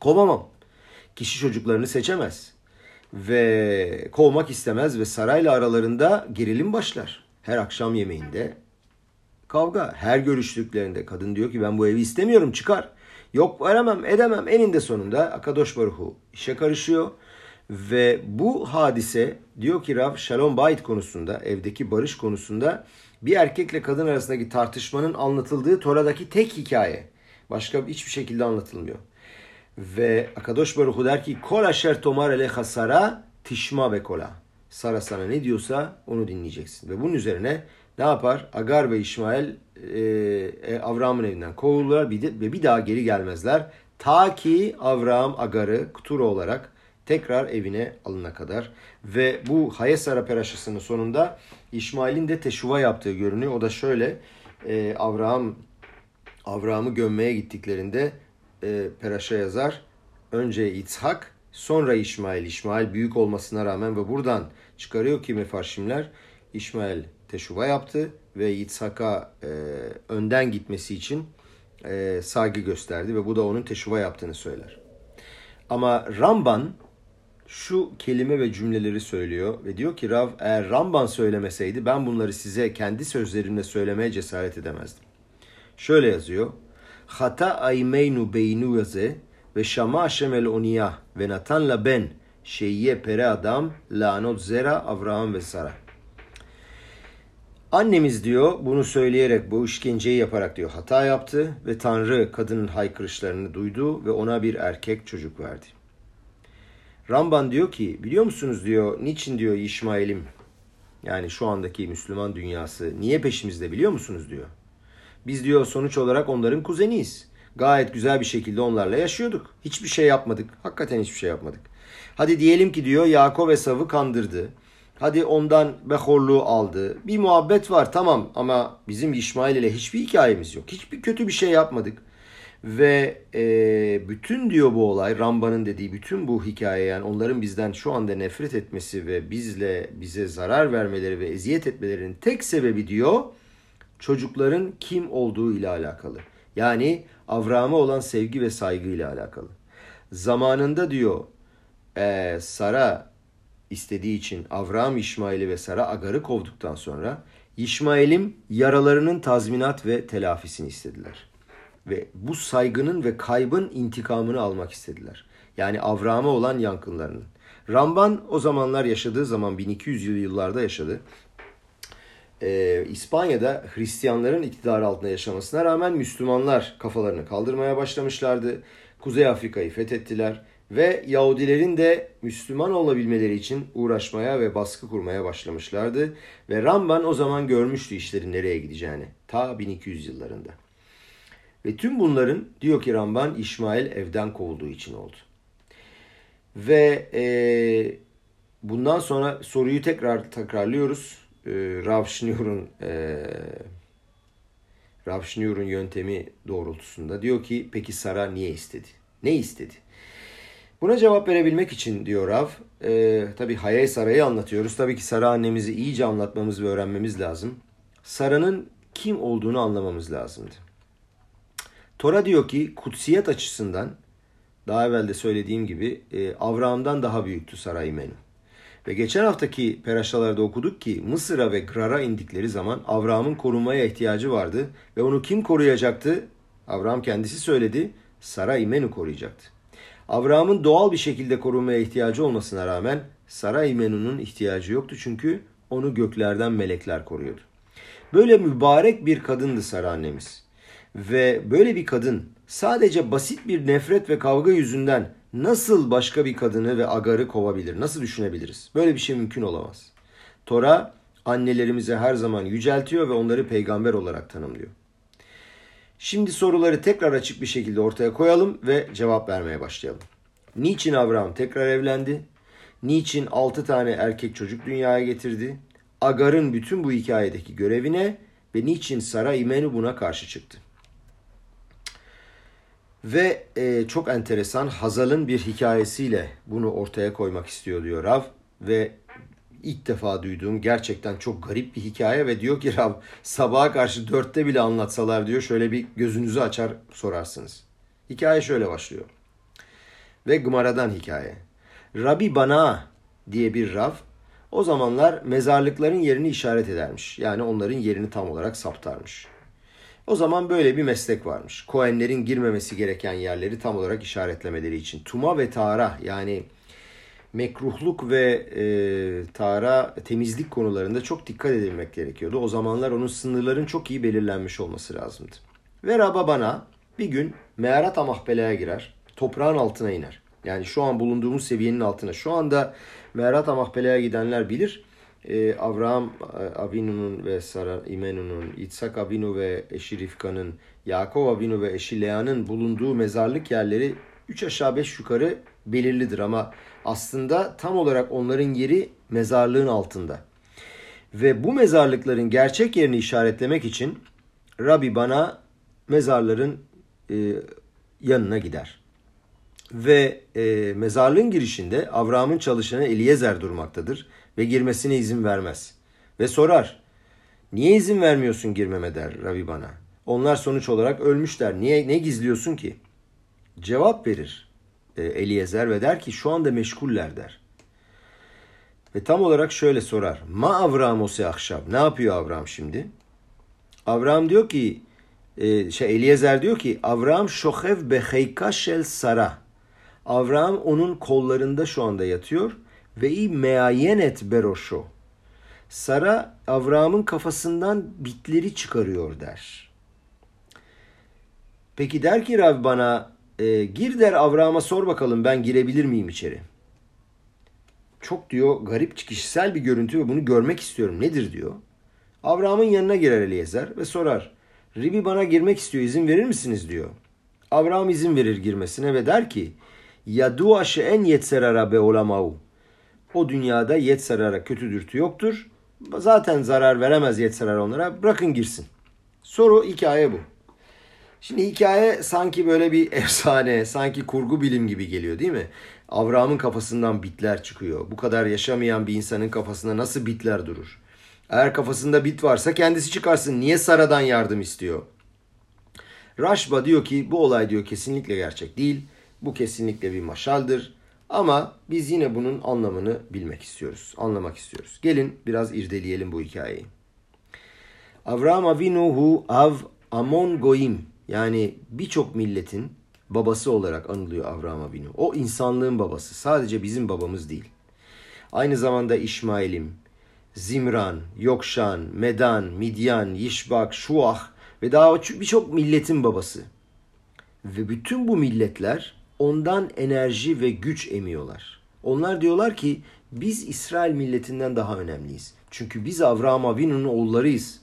[SPEAKER 1] kovamam. Kişi çocuklarını seçemez ve kovmak istemez ve sarayla aralarında gerilim başlar. Her akşam yemeğinde kavga. Her görüştüklerinde kadın diyor ki ben bu evi istemiyorum çıkar. Yok veremem edemem eninde sonunda Akadosh Baruhu işe karışıyor. Ve bu hadise diyor ki Rav Shalom Bayit konusunda evdeki barış konusunda bir erkekle kadın arasındaki tartışmanın anlatıldığı Tora'daki tek hikaye. Başka hiçbir şekilde anlatılmıyor. Ve Akadosh Baruhu der ki Kol asher tomar elecha sara tişma ve kola. Sara sana ne diyorsa onu dinleyeceksin. Ve bunun üzerine ne yapar? Agar ve İsmail e, e, Avram'ın evinden kovulurlar bir de, ve bir daha geri gelmezler. Ta ki Avram Agar'ı Kutura olarak tekrar evine alına kadar. Ve bu Hayesara peraşasının sonunda İsmail'in de teşuva yaptığı görünüyor. O da şöyle e, Avraham Avram'ı gömmeye gittiklerinde e, peraşa yazar. Önce İtshak sonra İsmail. İsmail büyük olmasına rağmen ve buradan çıkarıyor ki mefarşimler İsmail teşuva yaptı ve Yitzhak'a e, önden gitmesi için e, saygı gösterdi ve bu da onun teşuva yaptığını söyler. Ama Ramban şu kelime ve cümleleri söylüyor ve diyor ki Rav eğer Ramban söylemeseydi ben bunları size kendi sözlerimle söylemeye cesaret edemezdim. Şöyle yazıyor. Hata aymeynu beynu yaze ve şama Hashem el oniyah ve natan la ben şeyye pere adam la anot zera Avraham ve Sara. Annemiz diyor bunu söyleyerek bu işkenceyi yaparak diyor hata yaptı ve Tanrı kadının haykırışlarını duydu ve ona bir erkek çocuk verdi. Ramban diyor ki biliyor musunuz diyor niçin diyor İsmail'im yani şu andaki Müslüman dünyası niye peşimizde biliyor musunuz diyor. Biz diyor sonuç olarak onların kuzeniyiz. Gayet güzel bir şekilde onlarla yaşıyorduk. Hiçbir şey yapmadık. Hakikaten hiçbir şey yapmadık. Hadi diyelim ki diyor Yaakov Esav'ı kandırdı. Hadi ondan behorluğu aldı. Bir muhabbet var tamam ama bizim İsmail ile hiçbir hikayemiz yok. Hiçbir kötü bir şey yapmadık. Ve e, bütün diyor bu olay Ramba'nın dediği bütün bu hikaye yani onların bizden şu anda nefret etmesi ve bizle bize zarar vermeleri ve eziyet etmelerinin tek sebebi diyor çocukların kim olduğu ile alakalı. Yani Avram'a olan sevgi ve saygı ile alakalı. Zamanında diyor e, Sara istediği için Avram İsmail'i ve Sara Agar'ı kovduktan sonra İsmail'im yaralarının tazminat ve telafisini istediler. Ve bu saygının ve kaybın intikamını almak istediler. Yani Avram'a olan yankınlarının. Ramban o zamanlar yaşadığı zaman 1200 yıllarda yaşadı. Ee, İspanya'da Hristiyanların iktidarı altında yaşamasına rağmen Müslümanlar kafalarını kaldırmaya başlamışlardı. Kuzey Afrika'yı fethettiler ve Yahudilerin de Müslüman olabilmeleri için uğraşmaya ve baskı kurmaya başlamışlardı. Ve Ramban o zaman görmüştü işlerin nereye gideceğini. Ta 1200 yıllarında. Ve tüm bunların diyor ki Ramban İsmail evden kovulduğu için oldu. Ve e, bundan sonra soruyu tekrar tekrarlıyoruz. E, Rav e, yöntemi doğrultusunda diyor ki peki Sara niye istedi? Ne istedi? Buna cevap verebilmek için diyor Rav, e, tabi Hayay Sara'yı anlatıyoruz. Tabii ki Sara annemizi iyice anlatmamız ve öğrenmemiz lazım. Sara'nın kim olduğunu anlamamız lazımdı. Tora diyor ki kutsiyet açısından daha evvel de söylediğim gibi e, Avraam'dan daha büyüktü Saray Menu. Ve geçen haftaki peraşalarda okuduk ki Mısır'a ve Grar'a indikleri zaman Avraam'ın korunmaya ihtiyacı vardı ve onu kim koruyacaktı? Avraam kendisi söyledi. Sara İmenü koruyacaktı. Avraam'ın doğal bir şekilde korunmaya ihtiyacı olmasına rağmen Sara İmenu'nun ihtiyacı yoktu çünkü onu göklerden melekler koruyordu. Böyle mübarek bir kadındı Sara annemiz. Ve böyle bir kadın sadece basit bir nefret ve kavga yüzünden nasıl başka bir kadını ve agarı kovabilir? Nasıl düşünebiliriz? Böyle bir şey mümkün olamaz. Tora annelerimizi her zaman yüceltiyor ve onları peygamber olarak tanımlıyor. Şimdi soruları tekrar açık bir şekilde ortaya koyalım ve cevap vermeye başlayalım. Niçin Abraham tekrar evlendi? Niçin altı tane erkek çocuk dünyaya getirdi? Agar'ın bütün bu hikayedeki görevine ve niçin Sara İmenu buna karşı çıktı? Ve e, çok enteresan Hazal'ın bir hikayesiyle bunu ortaya koymak istiyor diyor Rav. Ve ilk defa duyduğum gerçekten çok garip bir hikaye ve diyor ki Rav sabaha karşı dörtte bile anlatsalar diyor şöyle bir gözünüzü açar sorarsınız. Hikaye şöyle başlıyor. Ve Gımara'dan hikaye. Rabbi Bana diye bir Rav o zamanlar mezarlıkların yerini işaret edermiş. Yani onların yerini tam olarak saptarmış. O zaman böyle bir meslek varmış. Koenlerin girmemesi gereken yerleri tam olarak işaretlemeleri için. Tuma ve tara yani mekruhluk ve e, tara temizlik konularında çok dikkat edilmek gerekiyordu. O zamanlar onun sınırların çok iyi belirlenmiş olması lazımdı. Ve Rababana bir gün Amahbele'ye girer. Toprağın altına iner. Yani şu an bulunduğumuz seviyenin altına. Şu anda Amahbele'ye gidenler bilir e, Avraham e, Avinu'nun ve Sara İmenu'nun, İtsak Avinu ve eşi Rifka'nın, Yakov Avinu ve eşi Lea'nın bulunduğu mezarlık yerleri üç aşağı beş yukarı belirlidir ama aslında tam olarak onların yeri mezarlığın altında. Ve bu mezarlıkların gerçek yerini işaretlemek için Rabbi bana mezarların e, yanına gider. Ve e, mezarlığın girişinde Avraham'ın çalışanı Eliezer durmaktadır ve girmesine izin vermez. Ve sorar. Niye izin vermiyorsun girmeme der Rabbi bana. Onlar sonuç olarak ölmüşler. Niye ne gizliyorsun ki? Cevap verir Eliezer ve der ki şu anda meşguller der. Ve tam olarak şöyle sorar. Ma Avram ose akşam. Ne yapıyor Avram şimdi? Avram diyor ki e, şey Eliezer diyor ki Avram şohev beheyka şel sara. Avram onun kollarında şu anda yatıyor ve i meayenet beroşo. Sara Avram'ın kafasından bitleri çıkarıyor der. Peki der ki Rab bana e, gir der Avram'a sor bakalım ben girebilir miyim içeri? Çok diyor garip kişisel bir görüntü ve bunu görmek istiyorum. Nedir diyor. Avram'ın yanına girer Eliezer ve sorar. Ribi bana girmek istiyor izin verir misiniz diyor. Avram izin verir girmesine ve der ki Yadu aşe en yetserara be olamau o dünyada Yetzerar'a kötü dürtü yoktur. Zaten zarar veremez Yetzerar onlara. Bırakın girsin. Soru hikaye bu. Şimdi hikaye sanki böyle bir efsane, sanki kurgu bilim gibi geliyor değil mi? Avram'ın kafasından bitler çıkıyor. Bu kadar yaşamayan bir insanın kafasında nasıl bitler durur? Eğer kafasında bit varsa kendisi çıkarsın. Niye Sara'dan yardım istiyor? Raşba diyor ki bu olay diyor kesinlikle gerçek değil. Bu kesinlikle bir maşaldır. Ama biz yine bunun anlamını bilmek istiyoruz, anlamak istiyoruz. Gelin biraz irdeleyelim bu hikayeyi. Avram Avinuhu Av Amon Goim yani birçok milletin babası olarak anılıyor Avram Avinu. O insanlığın babası. Sadece bizim babamız değil. Aynı zamanda İşmail'im, Zimran, Yokşan, Medan, Midyan, Yişbak, Şuah ve daha birçok milletin babası. Ve bütün bu milletler ondan enerji ve güç emiyorlar. Onlar diyorlar ki biz İsrail milletinden daha önemliyiz. Çünkü biz Avraham Avinu'nun oğullarıyız.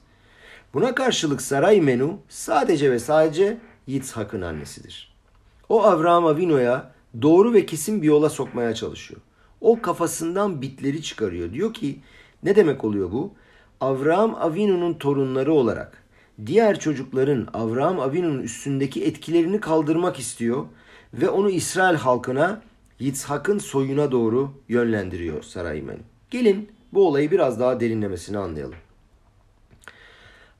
[SPEAKER 1] Buna karşılık Saray Menu sadece ve sadece Yitzhak'ın annesidir. O Avraham Avinu'ya doğru ve kesin bir yola sokmaya çalışıyor. O kafasından bitleri çıkarıyor. Diyor ki ne demek oluyor bu? Avraham Avinu'nun torunları olarak diğer çocukların Avraham Avinu'nun üstündeki etkilerini kaldırmak istiyor ve onu İsrail halkına Yitzhak'ın soyuna doğru yönlendiriyor Saraymen. Gelin bu olayı biraz daha derinlemesine anlayalım.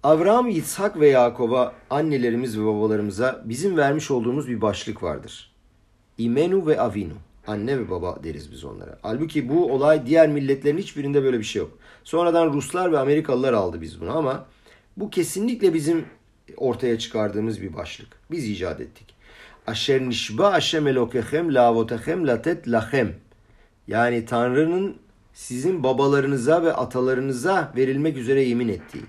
[SPEAKER 1] Avram, Yitzhak ve Yakob'a annelerimiz ve babalarımıza bizim vermiş olduğumuz bir başlık vardır. İmenu ve Avinu. Anne ve baba deriz biz onlara. Halbuki bu olay diğer milletlerin hiçbirinde böyle bir şey yok. Sonradan Ruslar ve Amerikalılar aldı biz bunu ama bu kesinlikle bizim ortaya çıkardığımız bir başlık. Biz icat ettik. Aşer nişba Hashem elokechem lavotehem latet lahem. Yani Tanrı'nın sizin babalarınıza ve atalarınıza verilmek üzere yemin ettiği.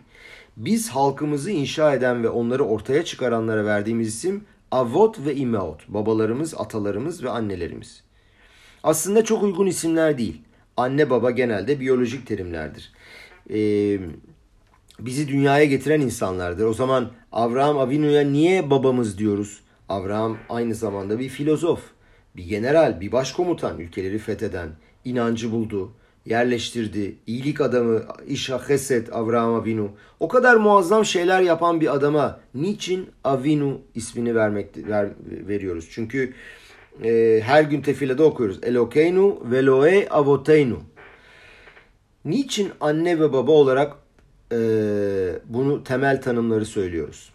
[SPEAKER 1] Biz halkımızı inşa eden ve onları ortaya çıkaranlara verdiğimiz isim Avot ve İmeot. Babalarımız, atalarımız ve annelerimiz. Aslında çok uygun isimler değil. Anne baba genelde biyolojik terimlerdir. Ee, bizi dünyaya getiren insanlardır. O zaman Avraham Avinu'ya niye babamız diyoruz? Avraham aynı zamanda bir filozof, bir general, bir başkomutan, ülkeleri fetheden, inancı buldu, yerleştirdi, iyilik adamı, İşa Hesed, Avraham Avinu. O kadar muazzam şeyler yapan bir adama niçin Avinu ismini vermek ver, veriyoruz? Çünkü e, her gün tefilede okuyoruz. Elokeinu veloe avoteynu. Niçin anne ve baba olarak e, bunu temel tanımları söylüyoruz?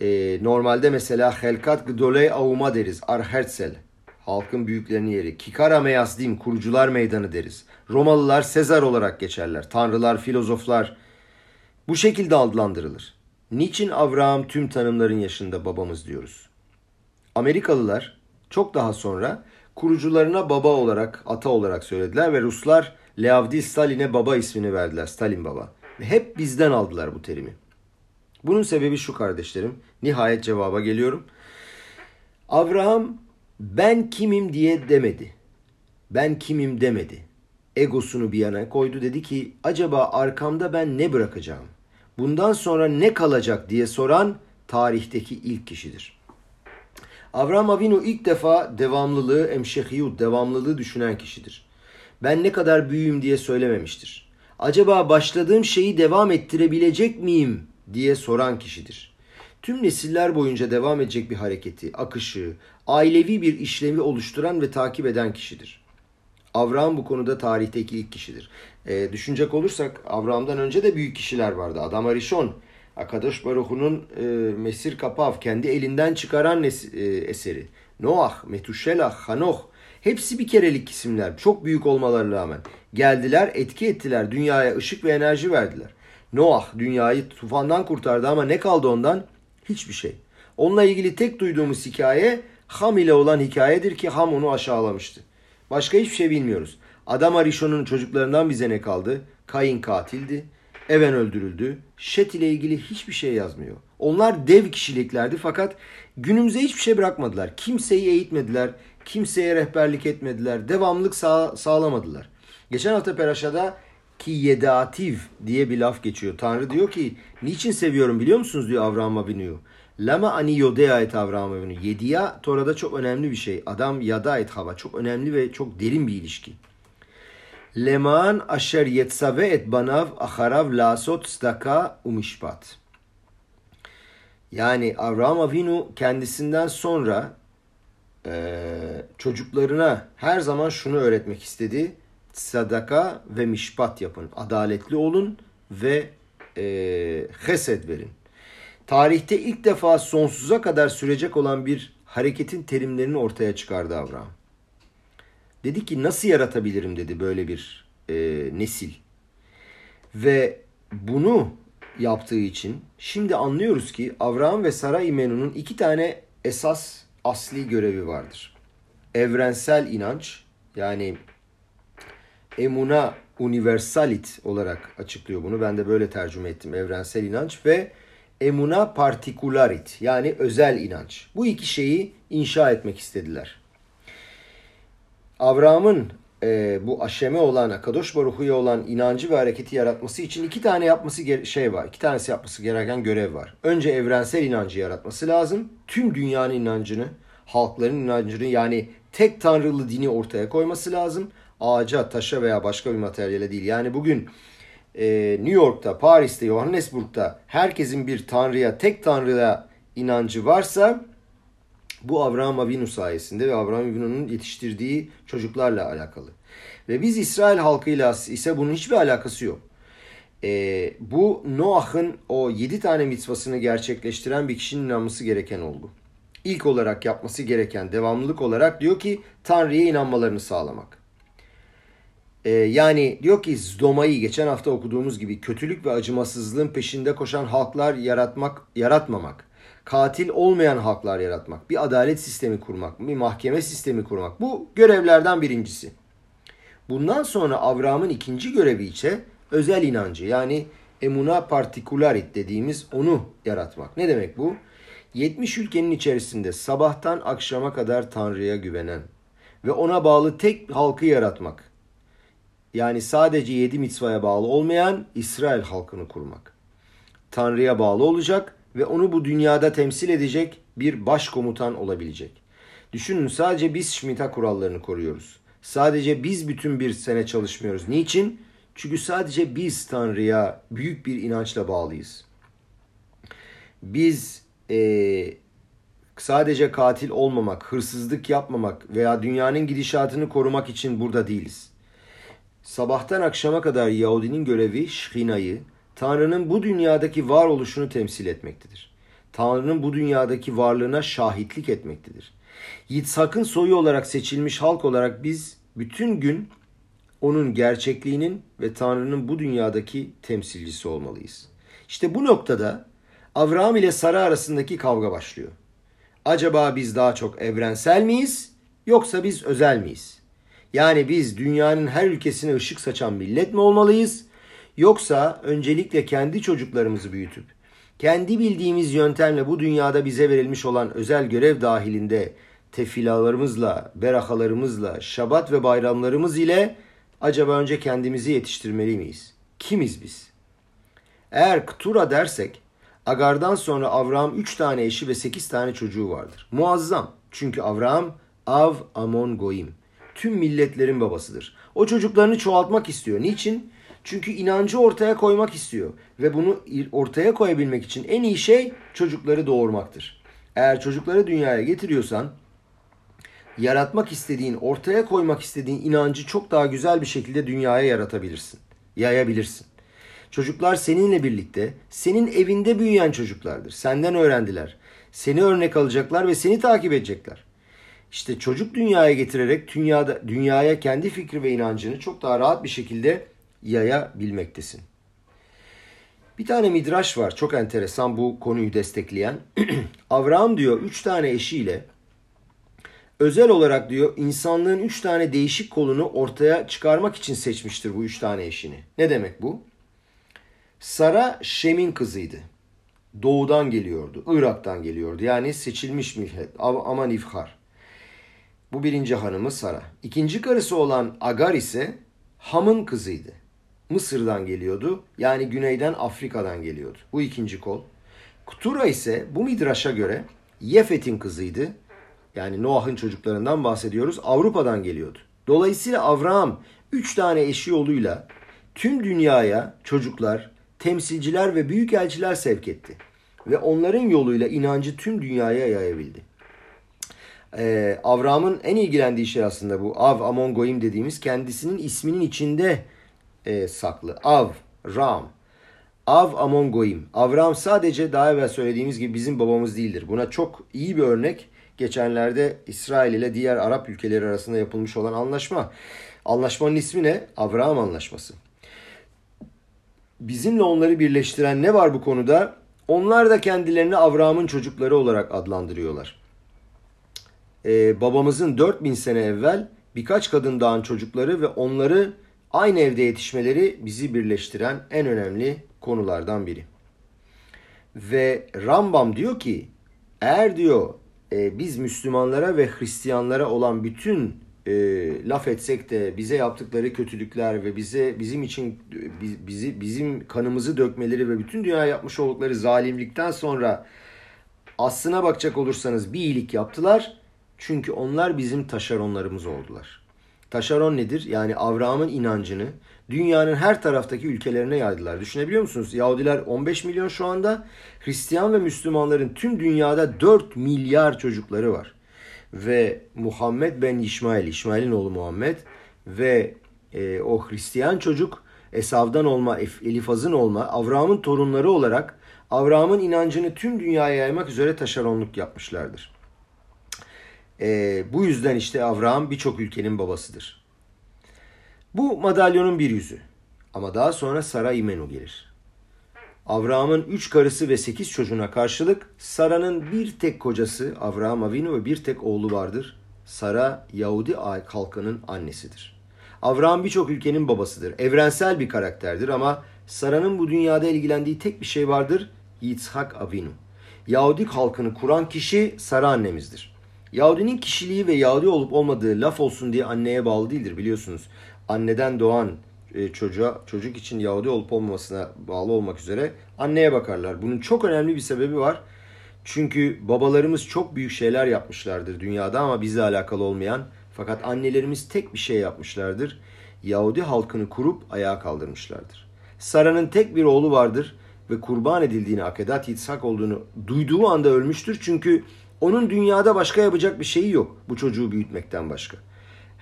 [SPEAKER 1] E, normalde mesela Helkat Gdoley Avuma deriz. Arhertsel. Halkın büyüklerinin yeri. Kikara Meyasdim, kurucular meydanı deriz. Romalılar Sezar olarak geçerler. Tanrılar, filozoflar bu şekilde adlandırılır. Niçin Avraham tüm tanımların yaşında babamız diyoruz? Amerikalılar çok daha sonra kurucularına baba olarak, ata olarak söylediler ve Ruslar Leavdi Stalin'e baba ismini verdiler. Stalin baba. Ve hep bizden aldılar bu terimi. Bunun sebebi şu kardeşlerim. Nihayet cevaba geliyorum. Avraham ben kimim diye demedi. Ben kimim demedi. Egosunu bir yana koydu dedi ki acaba arkamda ben ne bırakacağım? Bundan sonra ne kalacak diye soran tarihteki ilk kişidir. Avram Avinu ilk defa devamlılığı, emşehiyut, devamlılığı düşünen kişidir. Ben ne kadar büyüğüm diye söylememiştir. Acaba başladığım şeyi devam ettirebilecek miyim diye soran kişidir. Tüm nesiller boyunca devam edecek bir hareketi, akışı, ailevi bir işlemi oluşturan ve takip eden kişidir. Avram bu konuda tarihteki ilk kişidir. E, düşünecek olursak Avram'dan önce de büyük kişiler vardı. Adam Arishon, Akadosh Baruhu'nun e, Mesir Kapav, kendi elinden çıkaran nes- e, eseri. Noah, Metuşelah, Hanoh, hepsi bir kerelik isimler. Çok büyük olmaları rağmen. Geldiler, etki ettiler, dünyaya ışık ve enerji verdiler. Noah dünyayı tufandan kurtardı ama ne kaldı ondan? Hiçbir şey. Onunla ilgili tek duyduğumuz hikaye Ham ile olan hikayedir ki Ham onu aşağılamıştı. Başka hiçbir şey bilmiyoruz. Adam Arishon'un çocuklarından bize ne kaldı? Kayin katildi. Even öldürüldü. Şet ile ilgili hiçbir şey yazmıyor. Onlar dev kişiliklerdi fakat günümüze hiçbir şey bırakmadılar. Kimseyi eğitmediler. Kimseye rehberlik etmediler. Devamlık sağ, sağlamadılar. Geçen hafta Peraşa'da ki yedativ diye bir laf geçiyor. Tanrı diyor ki niçin seviyorum biliyor musunuz diyor Avraham Avinu'yu. Lama ani yodea et Avraham Avinu. Yediya Tora'da çok önemli bir şey. Adam yada et hava. Çok önemli ve çok derin bir ilişki. Leman aşer yetsave et banav aharav lasot staka umishpat. Yani Avraham Avinu kendisinden sonra e, çocuklarına her zaman şunu öğretmek istedi. Sadaka ve mişpat yapın. Adaletli olun ve e, hesed verin. Tarihte ilk defa sonsuza kadar sürecek olan bir hareketin terimlerini ortaya çıkardı Avraham. Dedi ki nasıl yaratabilirim dedi böyle bir e, nesil. Ve bunu yaptığı için şimdi anlıyoruz ki Avraham ve Sara İmenu'nun iki tane esas asli görevi vardır. Evrensel inanç yani emuna universalit olarak açıklıyor bunu. Ben de böyle tercüme ettim. Evrensel inanç ve emuna partikularit yani özel inanç. Bu iki şeyi inşa etmek istediler. Avram'ın e, bu aşeme olan, Akadosh Baruhu'ya olan inancı ve hareketi yaratması için iki tane yapması şey var. İki tanesi yapması gereken görev var. Önce evrensel inancı yaratması lazım. Tüm dünyanın inancını, halkların inancını yani tek tanrılı dini ortaya koyması lazım. Ağaca, taşa veya başka bir materyale değil. Yani bugün e, New York'ta, Paris'te, Johannesburg'da herkesin bir tanrıya, tek tanrıya inancı varsa Bu Avraham Avinu sayesinde ve Avraham Avinu'nun yetiştirdiği çocuklarla alakalı. Ve biz İsrail halkıyla ise bunun hiçbir alakası yok. Ee, bu Noah'ın o yedi tane mitzvasını gerçekleştiren bir kişinin inanması gereken oldu. İlk olarak yapması gereken devamlılık olarak diyor ki Tanrı'ya inanmalarını sağlamak. Ee, yani diyor ki Zdoma'yı geçen hafta okuduğumuz gibi kötülük ve acımasızlığın peşinde koşan halklar yaratmak, yaratmamak katil olmayan halklar yaratmak, bir adalet sistemi kurmak, bir mahkeme sistemi kurmak. Bu görevlerden birincisi. Bundan sonra Avram'ın ikinci görevi ise özel inancı yani emuna partikularit dediğimiz onu yaratmak. Ne demek bu? 70 ülkenin içerisinde sabahtan akşama kadar Tanrı'ya güvenen ve ona bağlı tek halkı yaratmak. Yani sadece yedi mitzvaya bağlı olmayan İsrail halkını kurmak. Tanrı'ya bağlı olacak ve onu bu dünyada temsil edecek bir başkomutan olabilecek. Düşünün sadece biz Şmita kurallarını koruyoruz. Sadece biz bütün bir sene çalışmıyoruz. Niçin? Çünkü sadece biz Tanrı'ya büyük bir inançla bağlıyız. Biz e, sadece katil olmamak, hırsızlık yapmamak veya dünyanın gidişatını korumak için burada değiliz. Sabahtan akşama kadar Yahudinin görevi Şhina'yı, Tanrı'nın bu dünyadaki varoluşunu temsil etmektedir. Tanrı'nın bu dünyadaki varlığına şahitlik etmektedir. Yitzhak'ın soyu olarak seçilmiş halk olarak biz bütün gün onun gerçekliğinin ve Tanrı'nın bu dünyadaki temsilcisi olmalıyız. İşte bu noktada Avraham ile Sara arasındaki kavga başlıyor. Acaba biz daha çok evrensel miyiz yoksa biz özel miyiz? Yani biz dünyanın her ülkesine ışık saçan millet mi olmalıyız Yoksa öncelikle kendi çocuklarımızı büyütüp kendi bildiğimiz yöntemle bu dünyada bize verilmiş olan özel görev dahilinde tefilalarımızla, berahalarımızla, şabat ve bayramlarımız ile acaba önce kendimizi yetiştirmeli miyiz? Kimiz biz? Eğer Ktura dersek Agar'dan sonra Avraham 3 tane eşi ve 8 tane çocuğu vardır. Muazzam. Çünkü Avraham Av Amon Goim. Tüm milletlerin babasıdır. O çocuklarını çoğaltmak istiyor. Niçin? Çünkü inancı ortaya koymak istiyor. Ve bunu ortaya koyabilmek için en iyi şey çocukları doğurmaktır. Eğer çocukları dünyaya getiriyorsan yaratmak istediğin, ortaya koymak istediğin inancı çok daha güzel bir şekilde dünyaya yaratabilirsin. Yayabilirsin. Çocuklar seninle birlikte, senin evinde büyüyen çocuklardır. Senden öğrendiler. Seni örnek alacaklar ve seni takip edecekler. İşte çocuk dünyaya getirerek dünyada dünyaya kendi fikri ve inancını çok daha rahat bir şekilde yayabilmektesin. Bir tane midraş var çok enteresan bu konuyu destekleyen. Avraham diyor üç tane eşiyle özel olarak diyor insanlığın üç tane değişik kolunu ortaya çıkarmak için seçmiştir bu üç tane eşini. Ne demek bu? Sara Şem'in kızıydı. Doğudan geliyordu. Irak'tan geliyordu. Yani seçilmiş millet. Aman ifhar. Bu birinci hanımı Sara. İkinci karısı olan Agar ise Ham'ın kızıydı. Mısır'dan geliyordu. Yani güneyden Afrika'dan geliyordu. Bu ikinci kol. Kutura ise bu midraşa göre Yefet'in kızıydı. Yani Noah'ın çocuklarından bahsediyoruz. Avrupa'dan geliyordu. Dolayısıyla Avraham üç tane eşi yoluyla tüm dünyaya çocuklar, temsilciler ve büyükelçiler sevk etti. Ve onların yoluyla inancı tüm dünyaya yayabildi. Ee, Avram'ın en ilgilendiği şey aslında bu. Av, Amon Goyim dediğimiz kendisinin isminin içinde e, saklı. Av, Ram. Av Amon Goyim. Avram sadece daha evvel söylediğimiz gibi bizim babamız değildir. Buna çok iyi bir örnek geçenlerde İsrail ile diğer Arap ülkeleri arasında yapılmış olan anlaşma. Anlaşmanın ismi ne? Avraham Anlaşması. Bizimle onları birleştiren ne var bu konuda? Onlar da kendilerini Avraham'ın çocukları olarak adlandırıyorlar. Ee, babamızın 4000 sene evvel birkaç kadın dağın çocukları ve onları aynı evde yetişmeleri bizi birleştiren en önemli konulardan biri. Ve Rambam diyor ki eğer diyor e, biz Müslümanlara ve Hristiyanlara olan bütün e, laf etsek de bize yaptıkları kötülükler ve bize bizim için bizi bizim kanımızı dökmeleri ve bütün dünya yapmış oldukları zalimlikten sonra aslına bakacak olursanız bir iyilik yaptılar. Çünkü onlar bizim taşeronlarımız oldular. Taşeron nedir? Yani Avraham'ın inancını dünyanın her taraftaki ülkelerine yaydılar. Düşünebiliyor musunuz? Yahudiler 15 milyon şu anda. Hristiyan ve Müslümanların tüm dünyada 4 milyar çocukları var. Ve Muhammed ben İsmail, İsmail'in oğlu Muhammed ve e, o Hristiyan çocuk Esav'dan olma, Elifaz'ın olma, Avraham'ın torunları olarak Avraham'ın inancını tüm dünyaya yaymak üzere taşeronluk yapmışlardır. E, bu yüzden işte Avraham birçok ülkenin babasıdır. Bu madalyonun bir yüzü. Ama daha sonra Sara İmenu gelir. Avraham'ın üç karısı ve sekiz çocuğuna karşılık Sara'nın bir tek kocası Avraham Avinu ve bir tek oğlu vardır. Sara Yahudi halkının annesidir. Avraham birçok ülkenin babasıdır. Evrensel bir karakterdir ama Sara'nın bu dünyada ilgilendiği tek bir şey vardır. Yitzhak Avinu. Yahudi halkını kuran kişi Sara annemizdir. Yahudinin kişiliği ve Yahudi olup olmadığı laf olsun diye anneye bağlı değildir biliyorsunuz. Anneden doğan e, çocuğa, çocuk için Yahudi olup olmamasına bağlı olmak üzere anneye bakarlar. Bunun çok önemli bir sebebi var. Çünkü babalarımız çok büyük şeyler yapmışlardır dünyada ama bizle alakalı olmayan. Fakat annelerimiz tek bir şey yapmışlardır. Yahudi halkını kurup ayağa kaldırmışlardır. Sara'nın tek bir oğlu vardır ve kurban edildiğini Akedat Yitzhak olduğunu duyduğu anda ölmüştür. Çünkü onun dünyada başka yapacak bir şeyi yok bu çocuğu büyütmekten başka.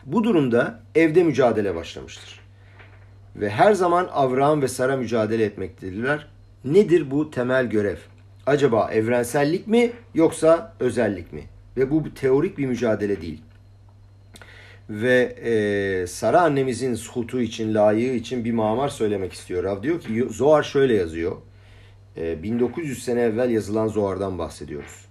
[SPEAKER 1] Bu durumda evde mücadele başlamıştır. Ve her zaman Avraham ve Sara mücadele etmektedirler. Nedir bu temel görev? Acaba evrensellik mi yoksa özellik mi? Ve bu teorik bir mücadele değil. Ve e, Sara annemizin suhutu için, layığı için bir mamar söylemek istiyor. Rav diyor ki Zohar şöyle yazıyor. E, 1900 sene evvel yazılan Zohar'dan bahsediyoruz.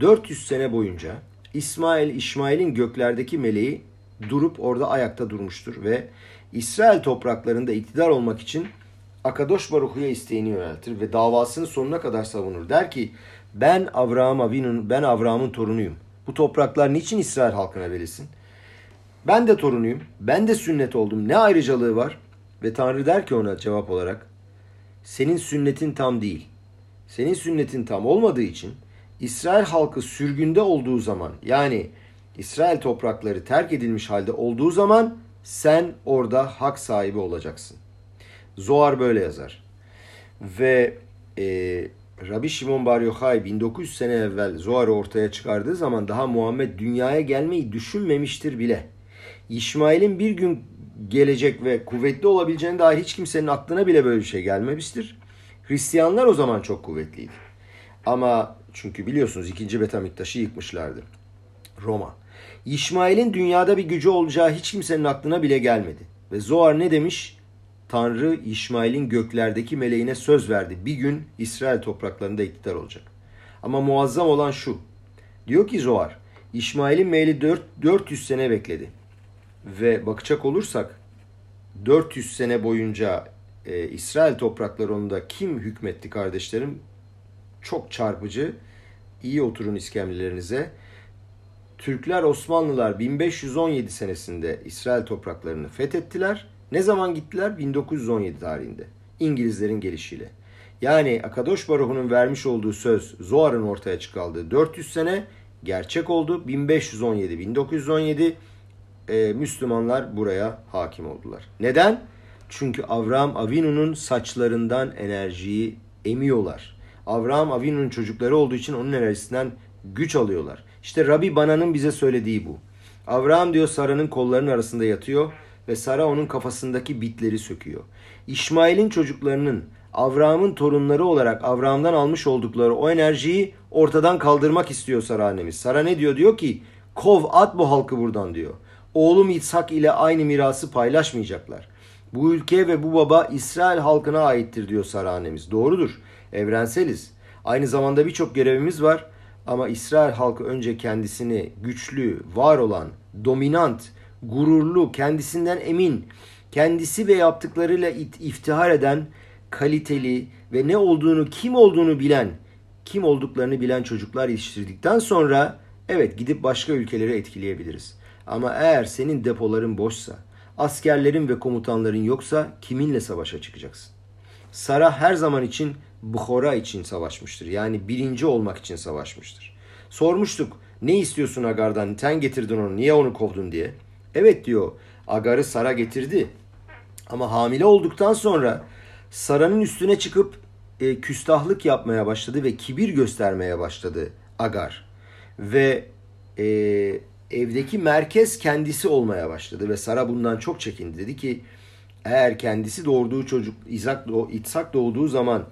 [SPEAKER 1] 400 sene boyunca İsmail, İsmail'in göklerdeki meleği durup orada ayakta durmuştur ve İsrail topraklarında iktidar olmak için Akadosh Baruhu'ya isteğini yöneltir ve davasını sonuna kadar savunur. Der ki ben Avraham Avinun, ben Avraham'ın torunuyum. Bu topraklar niçin İsrail halkına verilsin? Ben de torunuyum. Ben de sünnet oldum. Ne ayrıcalığı var? Ve Tanrı der ki ona cevap olarak senin sünnetin tam değil. Senin sünnetin tam olmadığı için İsrail halkı sürgünde olduğu zaman yani İsrail toprakları terk edilmiş halde olduğu zaman sen orada hak sahibi olacaksın. Zohar böyle yazar. Ve e, Rabbi Shimon Bar Yochai 1900 sene evvel Zohar'ı ortaya çıkardığı zaman daha Muhammed dünyaya gelmeyi düşünmemiştir bile. İsmail'in bir gün gelecek ve kuvvetli olabileceğine dair hiç kimsenin aklına bile böyle bir şey gelmemiştir. Hristiyanlar o zaman çok kuvvetliydi. Ama çünkü biliyorsunuz ikinci Betamiktaş'ı yıkmışlardı. Roma. İsmail'in dünyada bir gücü olacağı hiç kimsenin aklına bile gelmedi. Ve Zoar ne demiş? Tanrı İsmail'in göklerdeki meleğine söz verdi. Bir gün İsrail topraklarında iktidar olacak. Ama muazzam olan şu. Diyor ki Zoar, İsmail'in meyli 4, 400 sene bekledi. Ve bakacak olursak 400 sene boyunca e, İsrail topraklarında kim hükmetti kardeşlerim? Çok çarpıcı. İyi oturun iskemlelerinize. Türkler Osmanlılar 1517 senesinde İsrail topraklarını fethettiler. Ne zaman gittiler? 1917 tarihinde. İngilizlerin gelişiyle. Yani Akadosh Baruhu'nun vermiş olduğu söz Zohar'ın ortaya çıkardığı 400 sene gerçek oldu. 1517-1917 e, Müslümanlar buraya hakim oldular. Neden? Çünkü Avram Avinu'nun saçlarından enerjiyi emiyorlar. Avram Avinu'nun çocukları olduğu için onun enerjisinden güç alıyorlar. İşte Rabbi Bana'nın bize söylediği bu. Avraham diyor Sara'nın kollarının arasında yatıyor ve Sara onun kafasındaki bitleri söküyor. İsmail'in çocuklarının Avraham'ın torunları olarak Avraham'dan almış oldukları o enerjiyi ortadan kaldırmak istiyor Sara annemiz. Sara ne diyor? Diyor ki kov at bu halkı buradan diyor. Oğlum İtsak ile aynı mirası paylaşmayacaklar. Bu ülke ve bu baba İsrail halkına aittir diyor Sara annemiz. Doğrudur. Evrenseliz. Aynı zamanda birçok görevimiz var. Ama İsrail halkı önce kendisini güçlü, var olan, dominant, gururlu, kendisinden emin, kendisi ve yaptıklarıyla iftihar eden, kaliteli ve ne olduğunu, kim olduğunu bilen, kim olduklarını bilen çocuklar yetiştirdikten sonra evet gidip başka ülkeleri etkileyebiliriz. Ama eğer senin depoların boşsa, askerlerin ve komutanların yoksa kiminle savaşa çıkacaksın? Sara her zaman için Bukhara için savaşmıştır. Yani birinci olmak için savaşmıştır. Sormuştuk ne istiyorsun Agar'dan? Sen getirdin onu niye onu kovdun diye. Evet diyor Agar'ı Sara getirdi. Ama hamile olduktan sonra Sara'nın üstüne çıkıp e, küstahlık yapmaya başladı ve kibir göstermeye başladı Agar. Ve e, evdeki merkez kendisi olmaya başladı ve Sara bundan çok çekindi. Dedi ki eğer kendisi doğurduğu çocuk İshak, İtsak doğduğu zaman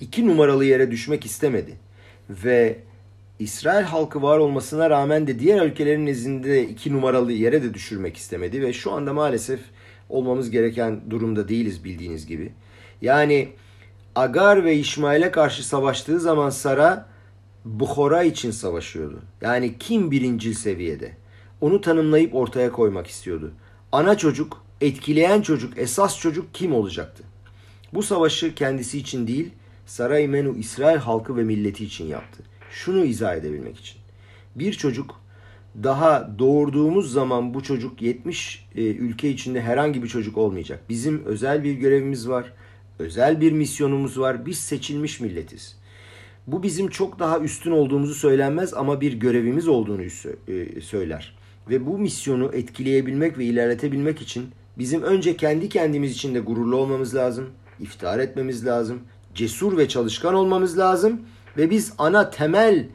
[SPEAKER 1] iki numaralı yere düşmek istemedi. Ve İsrail halkı var olmasına rağmen de diğer ülkelerin izinde iki numaralı yere de düşürmek istemedi. Ve şu anda maalesef olmamız gereken durumda değiliz bildiğiniz gibi. Yani Agar ve İsmail'e karşı savaştığı zaman Sara Bukhara için savaşıyordu. Yani kim birincil seviyede? Onu tanımlayıp ortaya koymak istiyordu. Ana çocuk, etkileyen çocuk, esas çocuk kim olacaktı? Bu savaşı kendisi için değil, Saray Menu İsrail halkı ve milleti için yaptı. Şunu izah edebilmek için. Bir çocuk daha doğurduğumuz zaman bu çocuk 70 e, ülke içinde herhangi bir çocuk olmayacak. Bizim özel bir görevimiz var. Özel bir misyonumuz var. Biz seçilmiş milletiz. Bu bizim çok daha üstün olduğumuzu söylenmez ama bir görevimiz olduğunu e, söyler. Ve bu misyonu etkileyebilmek ve ilerletebilmek için bizim önce kendi kendimiz için de gururlu olmamız lazım. iftihar etmemiz lazım. Cesur ve çalışkan olmamız lazım. Ve biz ana temel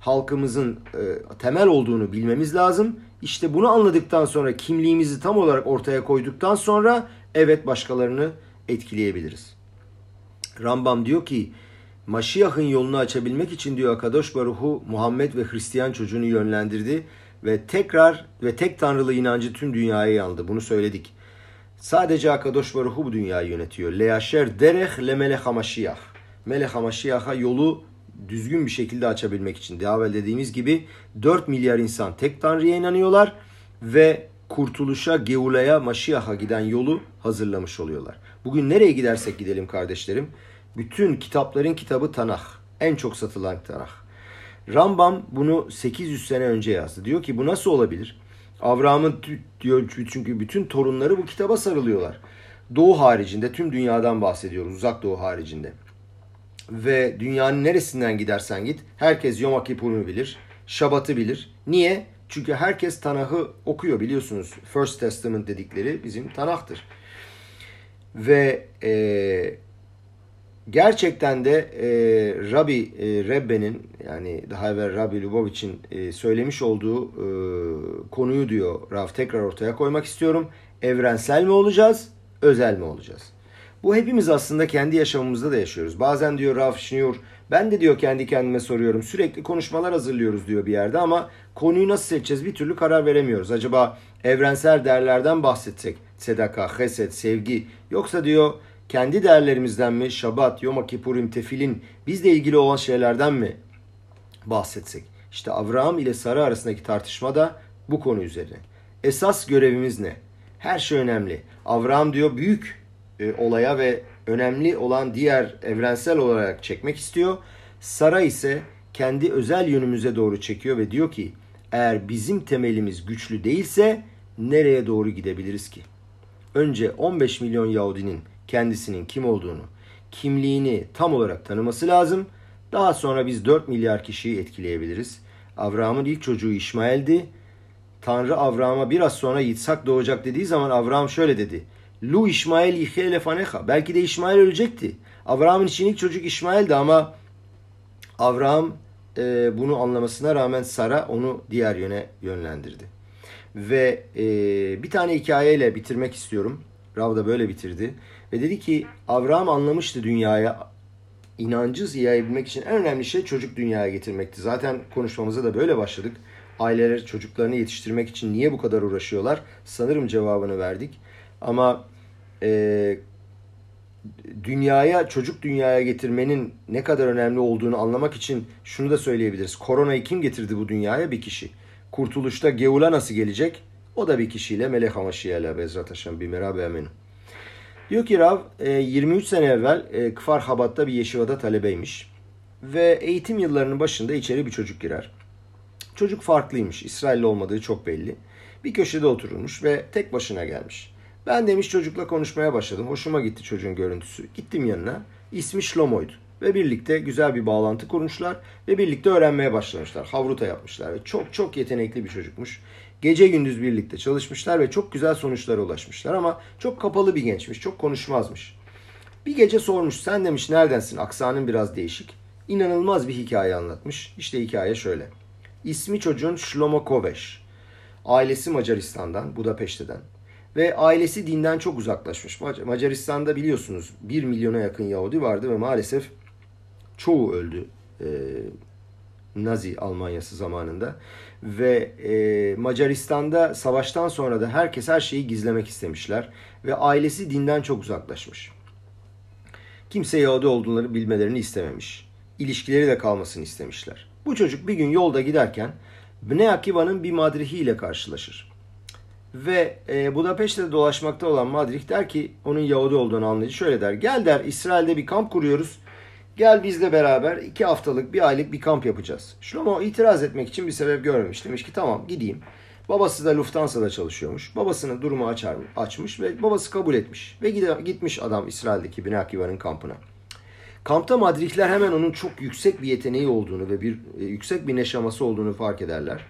[SPEAKER 1] halkımızın e, temel olduğunu bilmemiz lazım. İşte bunu anladıktan sonra kimliğimizi tam olarak ortaya koyduktan sonra evet başkalarını etkileyebiliriz. Rambam diyor ki Maşiyah'ın yolunu açabilmek için diyor Akadosh Baruhu Muhammed ve Hristiyan çocuğunu yönlendirdi ve tekrar ve tek tanrılı inancı tüm dünyaya yandı. Bunu söyledik. Sadece Akadosh Baruhu bu dünyayı yönetiyor. Leyaşer dereh le melech Maşiyah. Melech Maşiyah'a yolu düzgün bir şekilde açabilmek için. Daha evvel dediğimiz gibi 4 milyar insan tek tanrıya inanıyorlar ve kurtuluşa, Geula'ya, Maşiyah'a giden yolu hazırlamış oluyorlar. Bugün nereye gidersek gidelim kardeşlerim. Bütün kitapların kitabı Tanah. En çok satılan Tanah. Rambam bunu 800 sene önce yazdı. Diyor ki bu nasıl olabilir? Avram'ın diyor çünkü bütün torunları bu kitaba sarılıyorlar. Doğu haricinde tüm dünyadan bahsediyoruz. Uzak doğu haricinde. Ve dünyanın neresinden gidersen git herkes Yom Kippur'u bilir. Şabat'ı bilir. Niye? Çünkü herkes Tanah'ı okuyor biliyorsunuz. First Testament dedikleri bizim Tanah'tır. Ve e, gerçekten de e, Rabbi e, Rebbe'nin yani daha evvel Rabbi Lubavitch'in e, söylemiş olduğu e, konuyu diyor Rav tekrar ortaya koymak istiyorum. Evrensel mi olacağız, özel mi olacağız? Bu hepimiz aslında kendi yaşamımızda da yaşıyoruz. Bazen diyor Rav Şniur, ben de diyor kendi kendime soruyorum. Sürekli konuşmalar hazırlıyoruz diyor bir yerde ama konuyu nasıl seçeceğiz bir türlü karar veremiyoruz. Acaba evrensel değerlerden bahsetsek, sedaka, heset, sevgi yoksa diyor kendi değerlerimizden mi, Şabat, Yom Kippurim, Tefilin bizle ilgili olan şeylerden mi bahsetsek? İşte Avraham ile Sara arasındaki tartışma da bu konu üzerine. Esas görevimiz ne? Her şey önemli. Avraham diyor büyük e, olaya ve önemli olan diğer evrensel olarak çekmek istiyor. Sara ise kendi özel yönümüze doğru çekiyor ve diyor ki eğer bizim temelimiz güçlü değilse nereye doğru gidebiliriz ki? Önce 15 milyon Yahudinin kendisinin kim olduğunu, kimliğini tam olarak tanıması lazım. Daha sonra biz 4 milyar kişiyi etkileyebiliriz. Avraham'ın ilk çocuğu İsmail'di. Tanrı Avraham'a biraz sonra Yitzhak doğacak dediği zaman Avraham şöyle dedi. Lu İsmail ihye lefaneha. Belki de İsmail ölecekti. Avraham'ın için ilk çocuk İsmail'di ama Avraham e, bunu anlamasına rağmen Sara onu diğer yöne yönlendirdi. Ve e, bir tane hikayeyle bitirmek istiyorum. Rav da böyle bitirdi. Ve dedi ki Avraham anlamıştı dünyaya inancı yayabilmek için en önemli şey çocuk dünyaya getirmekti. Zaten konuşmamıza da böyle başladık. Aileler çocuklarını yetiştirmek için niye bu kadar uğraşıyorlar? Sanırım cevabını verdik. Ama e, dünyaya, çocuk dünyaya getirmenin ne kadar önemli olduğunu anlamak için şunu da söyleyebiliriz. Koronayı kim getirdi bu dünyaya? Bir kişi. Kurtuluşta Geula nasıl gelecek? O da bir kişiyle Melek Hamaşiya'yla Bezrat Haşem bir merabe amenu. Diyor ki Rav 23 e, sene evvel e, Kfar Habat'ta bir yeşivada talebeymiş. Ve eğitim yıllarının başında içeri bir çocuk girer. Çocuk farklıymış. İsrailli olmadığı çok belli. Bir köşede oturulmuş ve tek başına gelmiş. Ben demiş çocukla konuşmaya başladım. Hoşuma gitti çocuğun görüntüsü. Gittim yanına. İsmi Shlomo'ydu. Ve birlikte güzel bir bağlantı kurmuşlar. Ve birlikte öğrenmeye başlamışlar. Havruta yapmışlar. Ve çok çok yetenekli bir çocukmuş. Gece gündüz birlikte çalışmışlar ve çok güzel sonuçlara ulaşmışlar ama çok kapalı bir gençmiş, çok konuşmazmış. Bir gece sormuş, sen demiş neredensin? Aksanın biraz değişik. İnanılmaz bir hikaye anlatmış. İşte hikaye şöyle. İsmi çocuğun Shlomo Koveş. Ailesi Macaristan'dan, Budapeşte'den. Ve ailesi dinden çok uzaklaşmış. Macaristan'da biliyorsunuz 1 milyona yakın Yahudi vardı ve maalesef çoğu öldü. Ee, Nazi Almanyası zamanında ve e, Macaristan'da savaştan sonra da herkes her şeyi gizlemek istemişler ve ailesi dinden çok uzaklaşmış. Kimse Yahudi olduğunu bilmelerini istememiş. İlişkileri de kalmasını istemişler. Bu çocuk bir gün yolda giderken Bnei Akiva'nın bir madrihi ile karşılaşır. Ve e, Budapeşte'de dolaşmakta olan Madrih der ki onun Yahudi olduğunu anlayıcı şöyle der. Gel der İsrail'de bir kamp kuruyoruz. Gel bizle beraber iki haftalık bir aylık bir kamp yapacağız. Shlomo itiraz etmek için bir sebep görmemiş. Demiş ki tamam gideyim. Babası da Lufthansa'da çalışıyormuş. Babasının durumu açar, açmış ve babası kabul etmiş. Ve gitmiş adam İsrail'deki Binakiva'nın kampına. Kampta Madrihler hemen onun çok yüksek bir yeteneği olduğunu ve bir e, yüksek bir neşaması olduğunu fark ederler.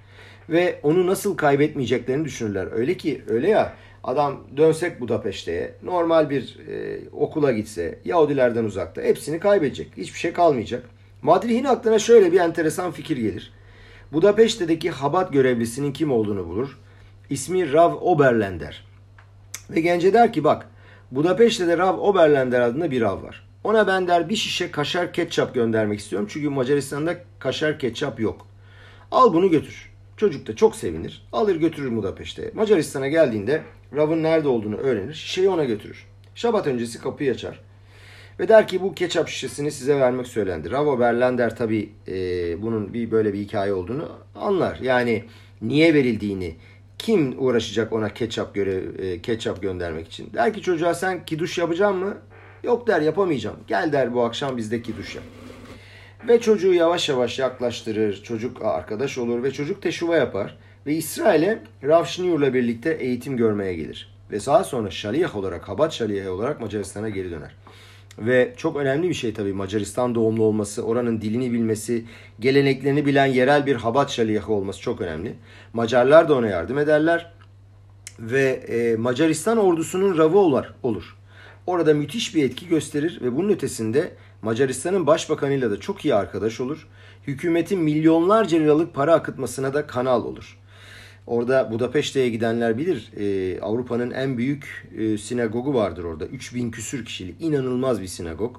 [SPEAKER 1] Ve onu nasıl kaybetmeyeceklerini düşünürler. Öyle ki öyle ya Adam dönsek Budapeşte'ye normal bir e, okula gitse Yahudilerden uzakta hepsini kaybedecek. Hiçbir şey kalmayacak. Madrih'in aklına şöyle bir enteresan fikir gelir. Budapeşte'deki Habat görevlisinin kim olduğunu bulur. İsmi Rav Oberlender. Ve gence der ki bak Budapeşte'de Rav Oberlender adında bir Rav var. Ona ben der bir şişe kaşar ketçap göndermek istiyorum. Çünkü Macaristan'da kaşar ketçap yok. Al bunu götür. Çocuk da çok sevinir. Alır götürür Budapeşte'ye. Macaristan'a geldiğinde Rav'ın nerede olduğunu öğrenir. Şişeyi ona götürür. Şabat öncesi kapıyı açar. Ve der ki bu ketçap şişesini size vermek söylendi. Ravo Berlander tabi e, bunun bir böyle bir hikaye olduğunu anlar. Yani niye verildiğini, kim uğraşacak ona ketçap görev, e, ketçap göndermek için. Der ki çocuğa sen kiduş yapacak mı? Yok der yapamayacağım. Gel der bu akşam bizde kiduş yap. Ve çocuğu yavaş yavaş yaklaştırır. Çocuk arkadaş olur ve çocuk teşuva yapar. Ve İsrail'e Rav Shneur birlikte eğitim görmeye gelir. Ve daha sonra şaliyah olarak, Habat şaliyah olarak Macaristan'a geri döner. Ve çok önemli bir şey tabii Macaristan doğumlu olması, oranın dilini bilmesi, geleneklerini bilen yerel bir Habat şaliyahı olması çok önemli. Macarlar da ona yardım ederler. Ve e, Macaristan ordusunun ravı olur. Orada müthiş bir etki gösterir ve bunun ötesinde Macaristan'ın başbakanıyla da çok iyi arkadaş olur. Hükümetin milyonlarca liralık para akıtmasına da kanal olur. Orada Budapeşte'ye gidenler bilir. E, Avrupa'nın en büyük e, sinagogu vardır orada. 3000 küsür kişilik inanılmaz bir sinagog.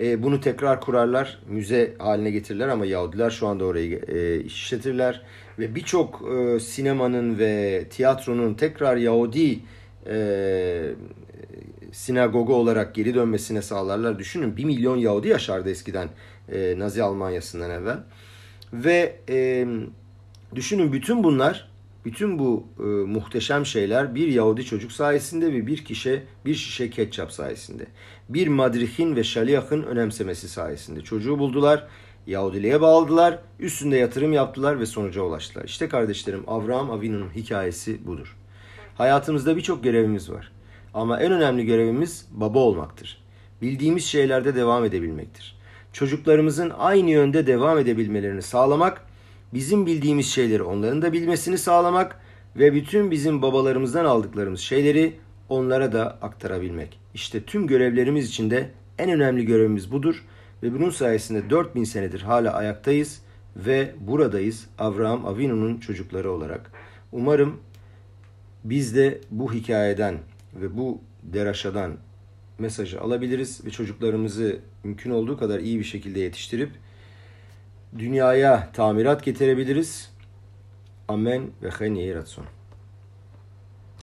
[SPEAKER 1] E, bunu tekrar kurarlar, müze haline getirirler ama Yahudiler şu anda orayı e, işletirler. Ve birçok e, sinemanın ve tiyatronun tekrar Yahudi e, sinagogu olarak geri dönmesine sağlarlar. Düşünün 1 milyon Yahudi yaşardı eskiden e, Nazi Almanyası'ndan evvel. Ve e, düşünün bütün bunlar bütün bu e, muhteşem şeyler bir Yahudi çocuk sayesinde ve bir kişi bir şişe ketçap sayesinde. Bir madrihin ve şaliyahın önemsemesi sayesinde. Çocuğu buldular, Yahudiliğe bağladılar, üstünde yatırım yaptılar ve sonuca ulaştılar. İşte kardeşlerim Avraham Avinu'nun hikayesi budur. Hayatımızda birçok görevimiz var. Ama en önemli görevimiz baba olmaktır. Bildiğimiz şeylerde devam edebilmektir. Çocuklarımızın aynı yönde devam edebilmelerini sağlamak bizim bildiğimiz şeyleri onların da bilmesini sağlamak ve bütün bizim babalarımızdan aldıklarımız şeyleri onlara da aktarabilmek. İşte tüm görevlerimiz içinde en önemli görevimiz budur ve bunun sayesinde 4000 senedir hala ayaktayız ve buradayız Avraham Avinu'nun çocukları olarak. Umarım biz de bu hikayeden ve bu deraşadan mesajı alabiliriz ve çocuklarımızı mümkün olduğu kadar iyi bir şekilde yetiştirip dünyaya tamirat getirebiliriz. Amen ve hayni ratson.